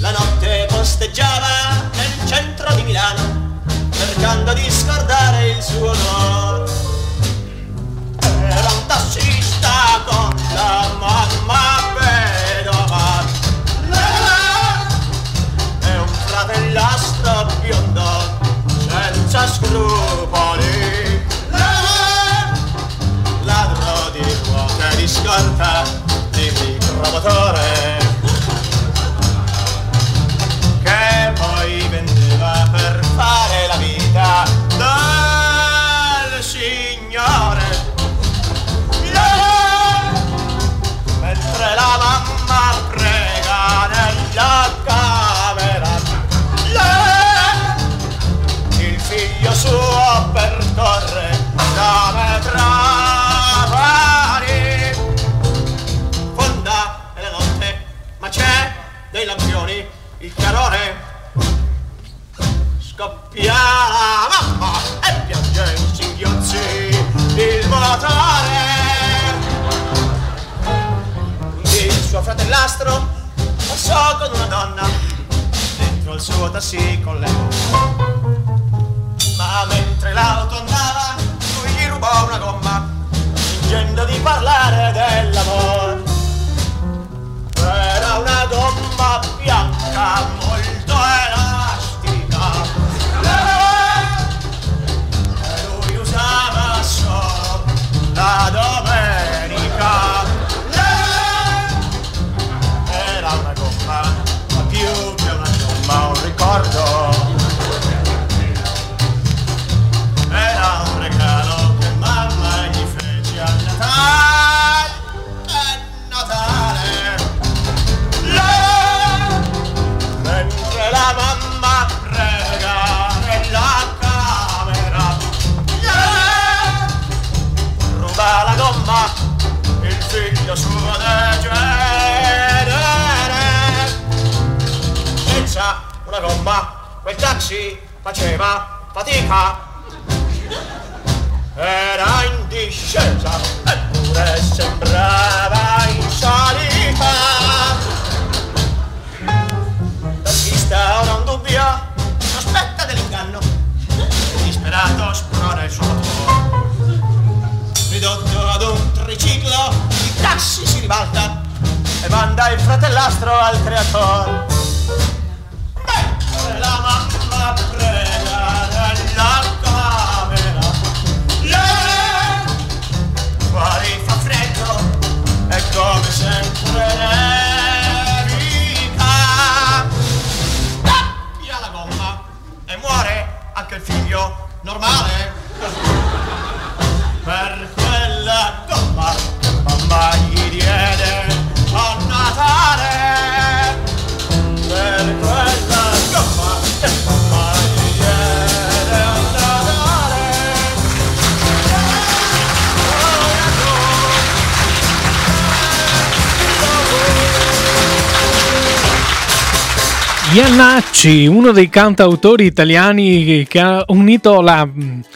Speaker 8: La notte posteggiava nel centro di Milano, cercando di scordare il suo onore. Era un tassista con la mamma vedova fratellastro biondo senza scrupoli. Ladro di ruote di scorta di micromotore che poi vendeva per fare la vita del signore. Mentre la mamma prega nella il motore. Il suo fratellastro passò con una donna dentro il suo taxi con lei. Ma mentre l'auto andava, lui gli rubò una gomma, fingendo di parlare dell'amore. Era una gomma bianca molto elastica una gomma quel taxi faceva fatica. Era in discesa eppure sembrava in salita. L'artista ora un dubbio sospetta dell'inganno. Disperato sprona il suo motore ridotto ad un triciclo il taxi si ribalta e manda il fratellastro al creatore figlio
Speaker 1: Iannacci, uno dei cantautori italiani che ha unito la,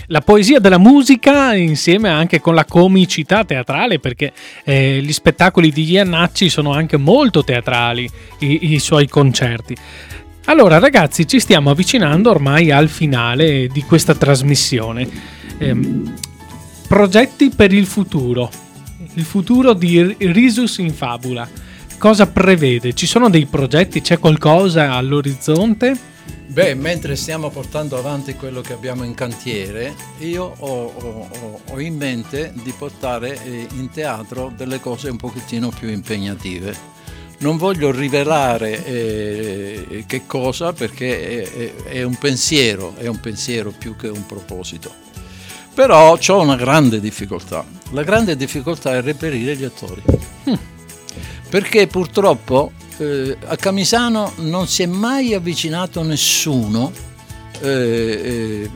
Speaker 1: la poesia della musica insieme anche con la comicità teatrale, perché eh, gli spettacoli di Iannacci sono anche molto teatrali, i, i suoi concerti. Allora ragazzi, ci stiamo avvicinando ormai al finale di questa trasmissione. Ehm, progetti per il futuro. Il futuro di Risus in Fabula. Cosa prevede? Ci sono dei progetti? C'è qualcosa all'orizzonte?
Speaker 5: Beh, mentre stiamo portando avanti quello che abbiamo in cantiere, io ho, ho- ho- in mente di portare eh, in teatro delle cose un pochettino più impegnative. Non voglio rivelare eh, che cosa perché è, è- è un pensiero, è un pensiero più che un proposito. Però ho una grande difficoltà. La grande difficoltà è reperire gli attori. Perché purtroppo eh, a Camisano non si è mai avvicinato nessuno, eh, eh,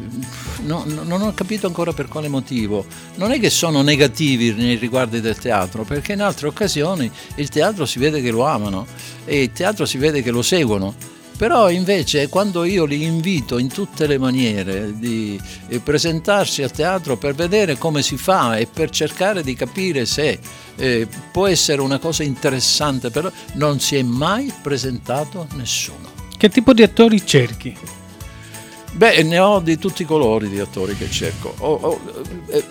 Speaker 5: no- no- non ho capito ancora per quale motivo. Non è che sono negativi nei riguardi del teatro, perché in altre occasioni il teatro si vede che lo amano e il teatro si vede che lo seguono. Però invece quando io li invito in tutte le maniere di eh, presentarsi al teatro per vedere come si fa e per cercare di capire se eh, può essere una cosa interessante, però non si è mai presentato nessuno.
Speaker 1: Che tipo di attori cerchi?
Speaker 5: Beh, ne ho di tutti i colori di attori che cerco. Ho- ho, eh,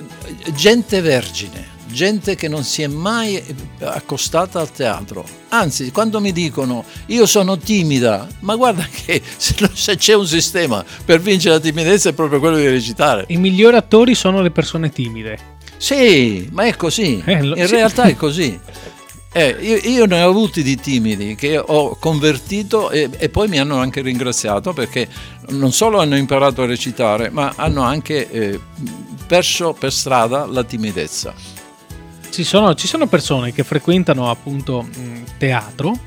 Speaker 5: eh, gente vergine, gente che non si è mai accostata al teatro. Anzi, quando mi dicono io sono timida, ma guarda che se, c'è un sistema per vincere la timidezza è proprio quello di recitare.
Speaker 1: I migliori attori sono le persone timide.
Speaker 5: Sì, ma è così.
Speaker 1: Eh, lo-
Speaker 5: In
Speaker 1: sì.
Speaker 5: realtà è così. Eh, io, io ne ho avuti di timidi che ho convertito e, e poi mi hanno anche ringraziato perché non solo hanno imparato a recitare, ma hanno anche eh, perso per strada la timidezza.
Speaker 1: Ci sono, ci sono persone che frequentano appunto mh, teatro,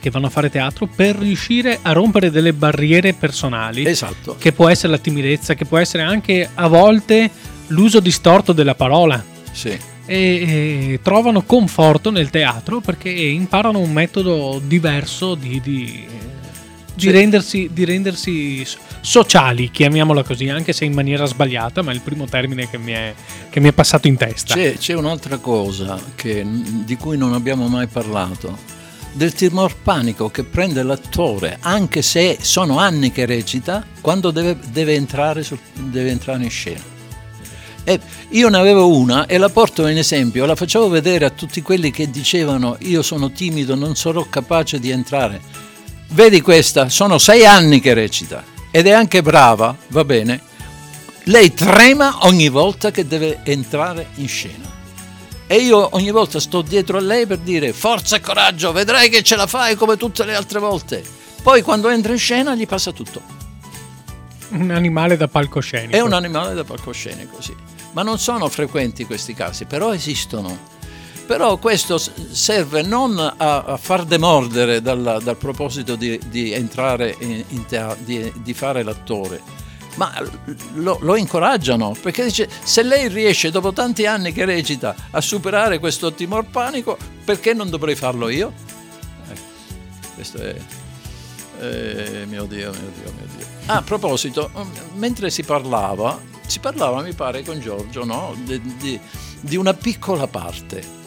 Speaker 1: che vanno a fare teatro per riuscire a rompere delle barriere personali.
Speaker 5: Esatto.
Speaker 1: Che può essere la timidezza, che può essere anche a volte l'uso distorto della parola.
Speaker 5: Sì.
Speaker 1: E, e trovano conforto nel teatro perché imparano un metodo diverso di, di- di rendersi, di rendersi so- sociali, chiamiamola così, anche se in maniera sbagliata, ma è il primo termine che mi è, che mi è passato in testa.
Speaker 5: C'è, c'è un'altra cosa che- di cui non abbiamo mai parlato, del timor panico che prende l'attore, anche se sono anni che recita, quando deve, deve entrare, sul- deve entrare in scena. E io ne avevo una e la porto in esempio, la facevo vedere a tutti quelli che dicevano io sono timido, non sarò capace di entrare. Vedi questa, sono sei anni che recita ed è anche brava, va bene. Lei trema ogni volta che deve entrare in scena. E io ogni volta sto dietro a lei per dire forza e coraggio, vedrai che ce la fai come tutte le altre volte. Poi quando entra in scena gli passa tutto.
Speaker 1: Un animale da palcoscenico.
Speaker 5: È un animale da palcoscenico, sì. Ma non sono frequenti questi casi, però esistono. Però questo serve non a, a far demordere dal, dal proposito di, di entrare in, in teatro, di, di fare l'attore, ma lo, lo incoraggiano perché dice se lei riesce dopo tanti anni che recita a superare questo timor panico, perché non dovrei farlo io? Ecco, questo è... eh, mio Dio, mio Dio, mio Dio. Ah, a proposito, m- mentre si parlava, si parlava, mi pare, con Giorgio, no? Di, di- di una piccola parte.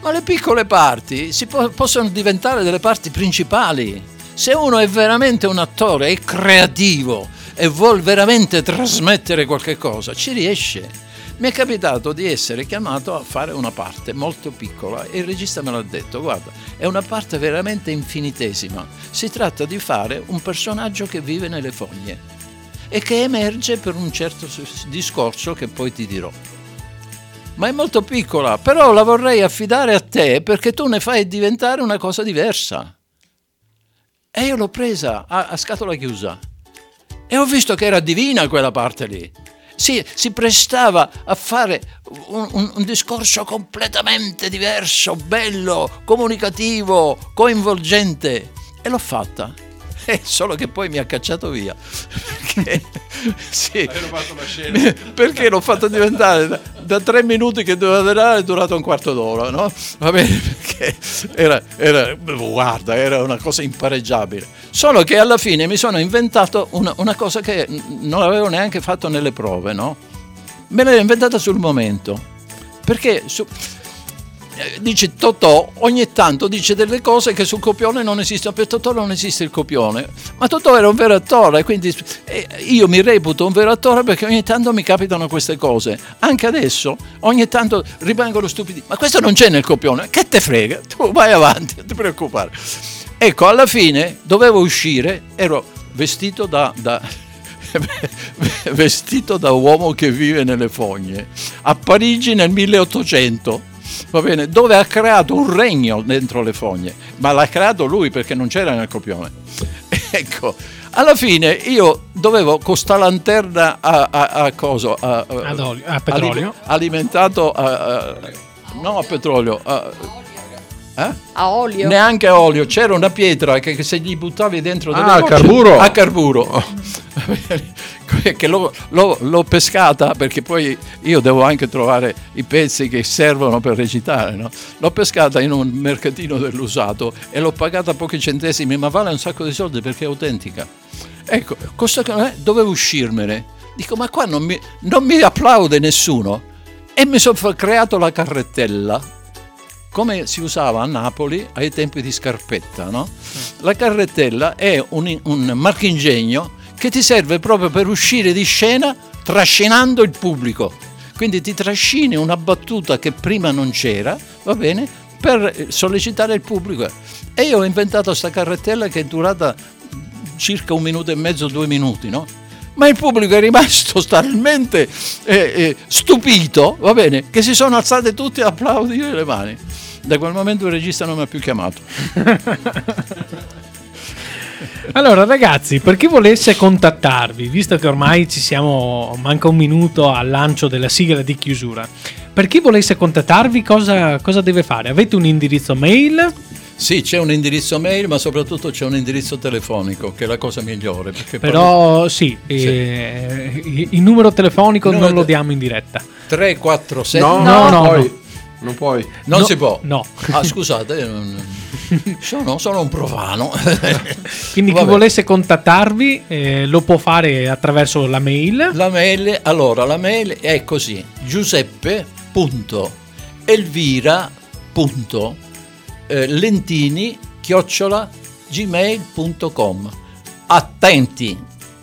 Speaker 5: Ma le piccole parti po- possono diventare delle parti principali. Se uno è veramente un attore, è creativo e vuol veramente trasmettere qualche cosa, ci riesce. Mi è capitato di essere chiamato a fare una parte molto piccola e il regista me l'ha detto, guarda, è una parte veramente infinitesima. Si tratta di fare un personaggio che vive nelle fogne e che emerge per un certo discorso che poi ti dirò. Ma è molto piccola, però la vorrei affidare a te perché tu ne fai diventare una cosa diversa. E io l'ho presa a, a scatola chiusa e ho visto che era divina quella parte lì. Si, si prestava a fare un, un- un discorso completamente diverso, bello, comunicativo, coinvolgente. E l'ho fatta. Solo che poi mi ha cacciato via. Perché, sì, perché l'ho fatto diventare da, da tre minuti che doveva durare è durato un quarto d'ora, no? Va bene, perché era, era- guarda, era una cosa impareggiabile. Solo che alla fine mi sono inventato una, una cosa che non avevo neanche fatto nelle prove, no? Me l'ero inventata sul momento. Perché su- dice Totò ogni tanto dice delle cose che sul copione non esistono per Totò non esiste il copione. Ma Totò era un vero attore quindi eh, io mi reputo un vero attore perché ogni tanto mi capitano queste cose. Anche adesso ogni tanto rimangono stupidi. Ma questo non c'è nel copione che te frega? Tu vai avanti non ti preoccupare. Ecco alla fine dovevo uscire ero vestito da, da vestito da uomo che vive nelle fogne a Parigi nel 1800 va bene, dove ha creato un regno dentro le fogne, ma l'ha creato lui perché non c'era nel copione. ecco, alla fine io dovevo con sta lanterna a, a, a coso, a,
Speaker 1: Ad olio- a petrolio.
Speaker 5: alime- alimentato a, a- no a petrolio, a, eh?
Speaker 7: A olio.
Speaker 5: neanche a olio, c'era una pietra che, che se gli buttavi dentro
Speaker 4: Ah, a carburo.
Speaker 5: a carburo. che l'ho, l'ho- l'ho pescata perché poi io devo anche trovare i pezzi che servono per recitare. no? L'ho pescata in un mercatino dell'usato e l'ho pagata pochi centesimi, ma vale un sacco di soldi perché è autentica. Ecco, che- eh, dovevo uscirmene. Dico, ma qua non mi, non mi applaude nessuno. E mi sono creato la carrettella come si usava a Napoli ai tempi di Scarpetta. No? La carrettella è un, un marchingegno che ti serve proprio per uscire di scena trascinando il pubblico. Quindi ti trascini una battuta che prima non c'era, va bene, per sollecitare il pubblico. E io ho inventato questa carrettella che è durata circa un minuto e mezzo, due minuti, no? Ma il pubblico è rimasto talmente eh, eh, stupito, va bene, che si sono alzate tutti a applaudire le mani. Da quel momento il regista non mi ha più chiamato.
Speaker 1: Allora, ragazzi, per chi volesse contattarvi, visto che ormai ci siamo, manca un minuto al lancio della sigla di chiusura, per chi volesse contattarvi, cosa, cosa deve fare? Avete un indirizzo mail?
Speaker 5: Sì, c'è un indirizzo mail, ma soprattutto c'è un indirizzo telefonico, che è la cosa migliore.
Speaker 1: Però poi... sì, sì. Eh, il numero telefonico il numero non lo diamo in diretta.
Speaker 5: 347
Speaker 4: No, no, no. no. Non puoi.
Speaker 5: Non
Speaker 1: no,
Speaker 5: si può.
Speaker 1: No.
Speaker 5: Ah, scusate, sono, sono, un profano.
Speaker 1: Quindi chi volesse contattarvi eh, lo può fare attraverso la mail.
Speaker 5: La mail, allora, la mail è così: giuseppe.elvira.lentini chiocciola gmail.com Attenti,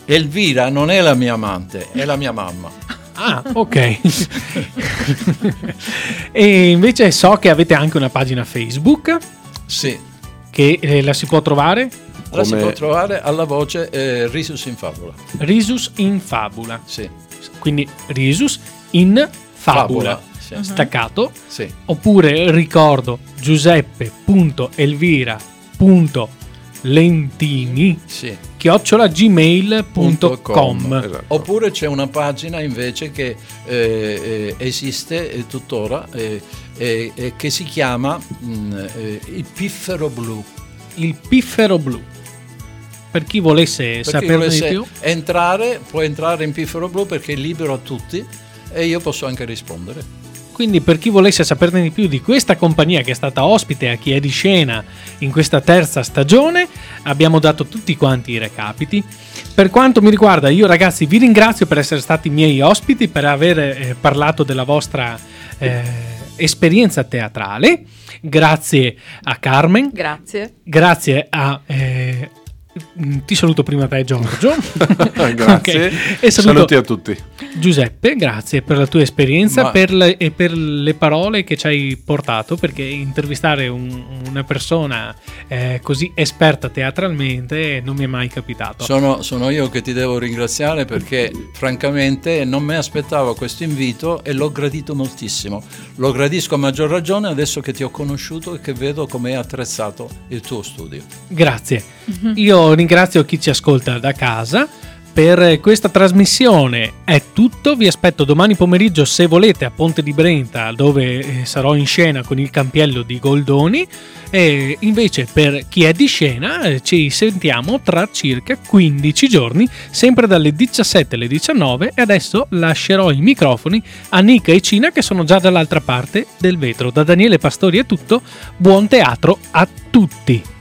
Speaker 5: Elvira non è la mia amante, è la mia mamma.
Speaker 1: Ah, ok. e invece so che avete anche una pagina Facebook.
Speaker 5: Sì.
Speaker 1: Che eh, la si può trovare?
Speaker 5: La si può trovare alla voce eh, Risus in Fabula.
Speaker 1: Risus in Fabula.
Speaker 5: Sì.
Speaker 1: Quindi Risus in Fabula. Fabula sì. Staccato.
Speaker 5: Sì.
Speaker 1: Oppure ricordo giuseppe.elvira.lentini.
Speaker 5: Sì
Speaker 1: chiocciolagmail.com
Speaker 5: esatto. oppure c'è una pagina invece che eh, eh, esiste eh, tuttora eh, eh, che si chiama mh, mm, eh, il piffero blu.
Speaker 1: Il piffero blu. Per chi volesse per saperne di più.
Speaker 5: entrare può entrare in piffero blu perché è libero a tutti e io posso anche rispondere
Speaker 1: quindi per chi volesse saperne di più di questa compagnia che è stata ospite a chi è di scena in questa terza stagione, abbiamo dato tutti quanti i recapiti. Per quanto mi riguarda, io ragazzi vi ringrazio per essere stati miei ospiti, per aver eh, parlato della vostra eh, esperienza teatrale. Grazie a Carmen.
Speaker 7: Grazie.
Speaker 1: Grazie a... Eh, ti saluto prima te Giorgio.
Speaker 4: grazie. Okay. E Saluti a tutti.
Speaker 1: Giuseppe, grazie per la tua esperienza Ma... per le, e per le parole che ci hai portato, perché intervistare un, una persona eh, così esperta teatralmente non mi è mai capitato.
Speaker 5: Sono, sono, io che ti devo ringraziare perché francamente non mi aspettavo questo invito e l'ho gradito moltissimo. Lo gradisco a maggior ragione adesso che ti ho conosciuto e che vedo come è attrezzato il tuo studio.
Speaker 1: Grazie. Mm-hmm. Io ringrazio chi ci ascolta da casa. Per questa trasmissione è tutto, vi aspetto domani pomeriggio se volete a Ponte di Brenta dove eh, sarò in scena con il campiello di Goldoni e invece per chi è di scena eh, ci sentiamo tra circa 15 giorni sempre dalle 17 alle 19 e adesso lascerò i microfoni a Nica e Cina che sono già dall'altra parte del vetro. Da Daniele Pastori è tutto, buon teatro a tutti!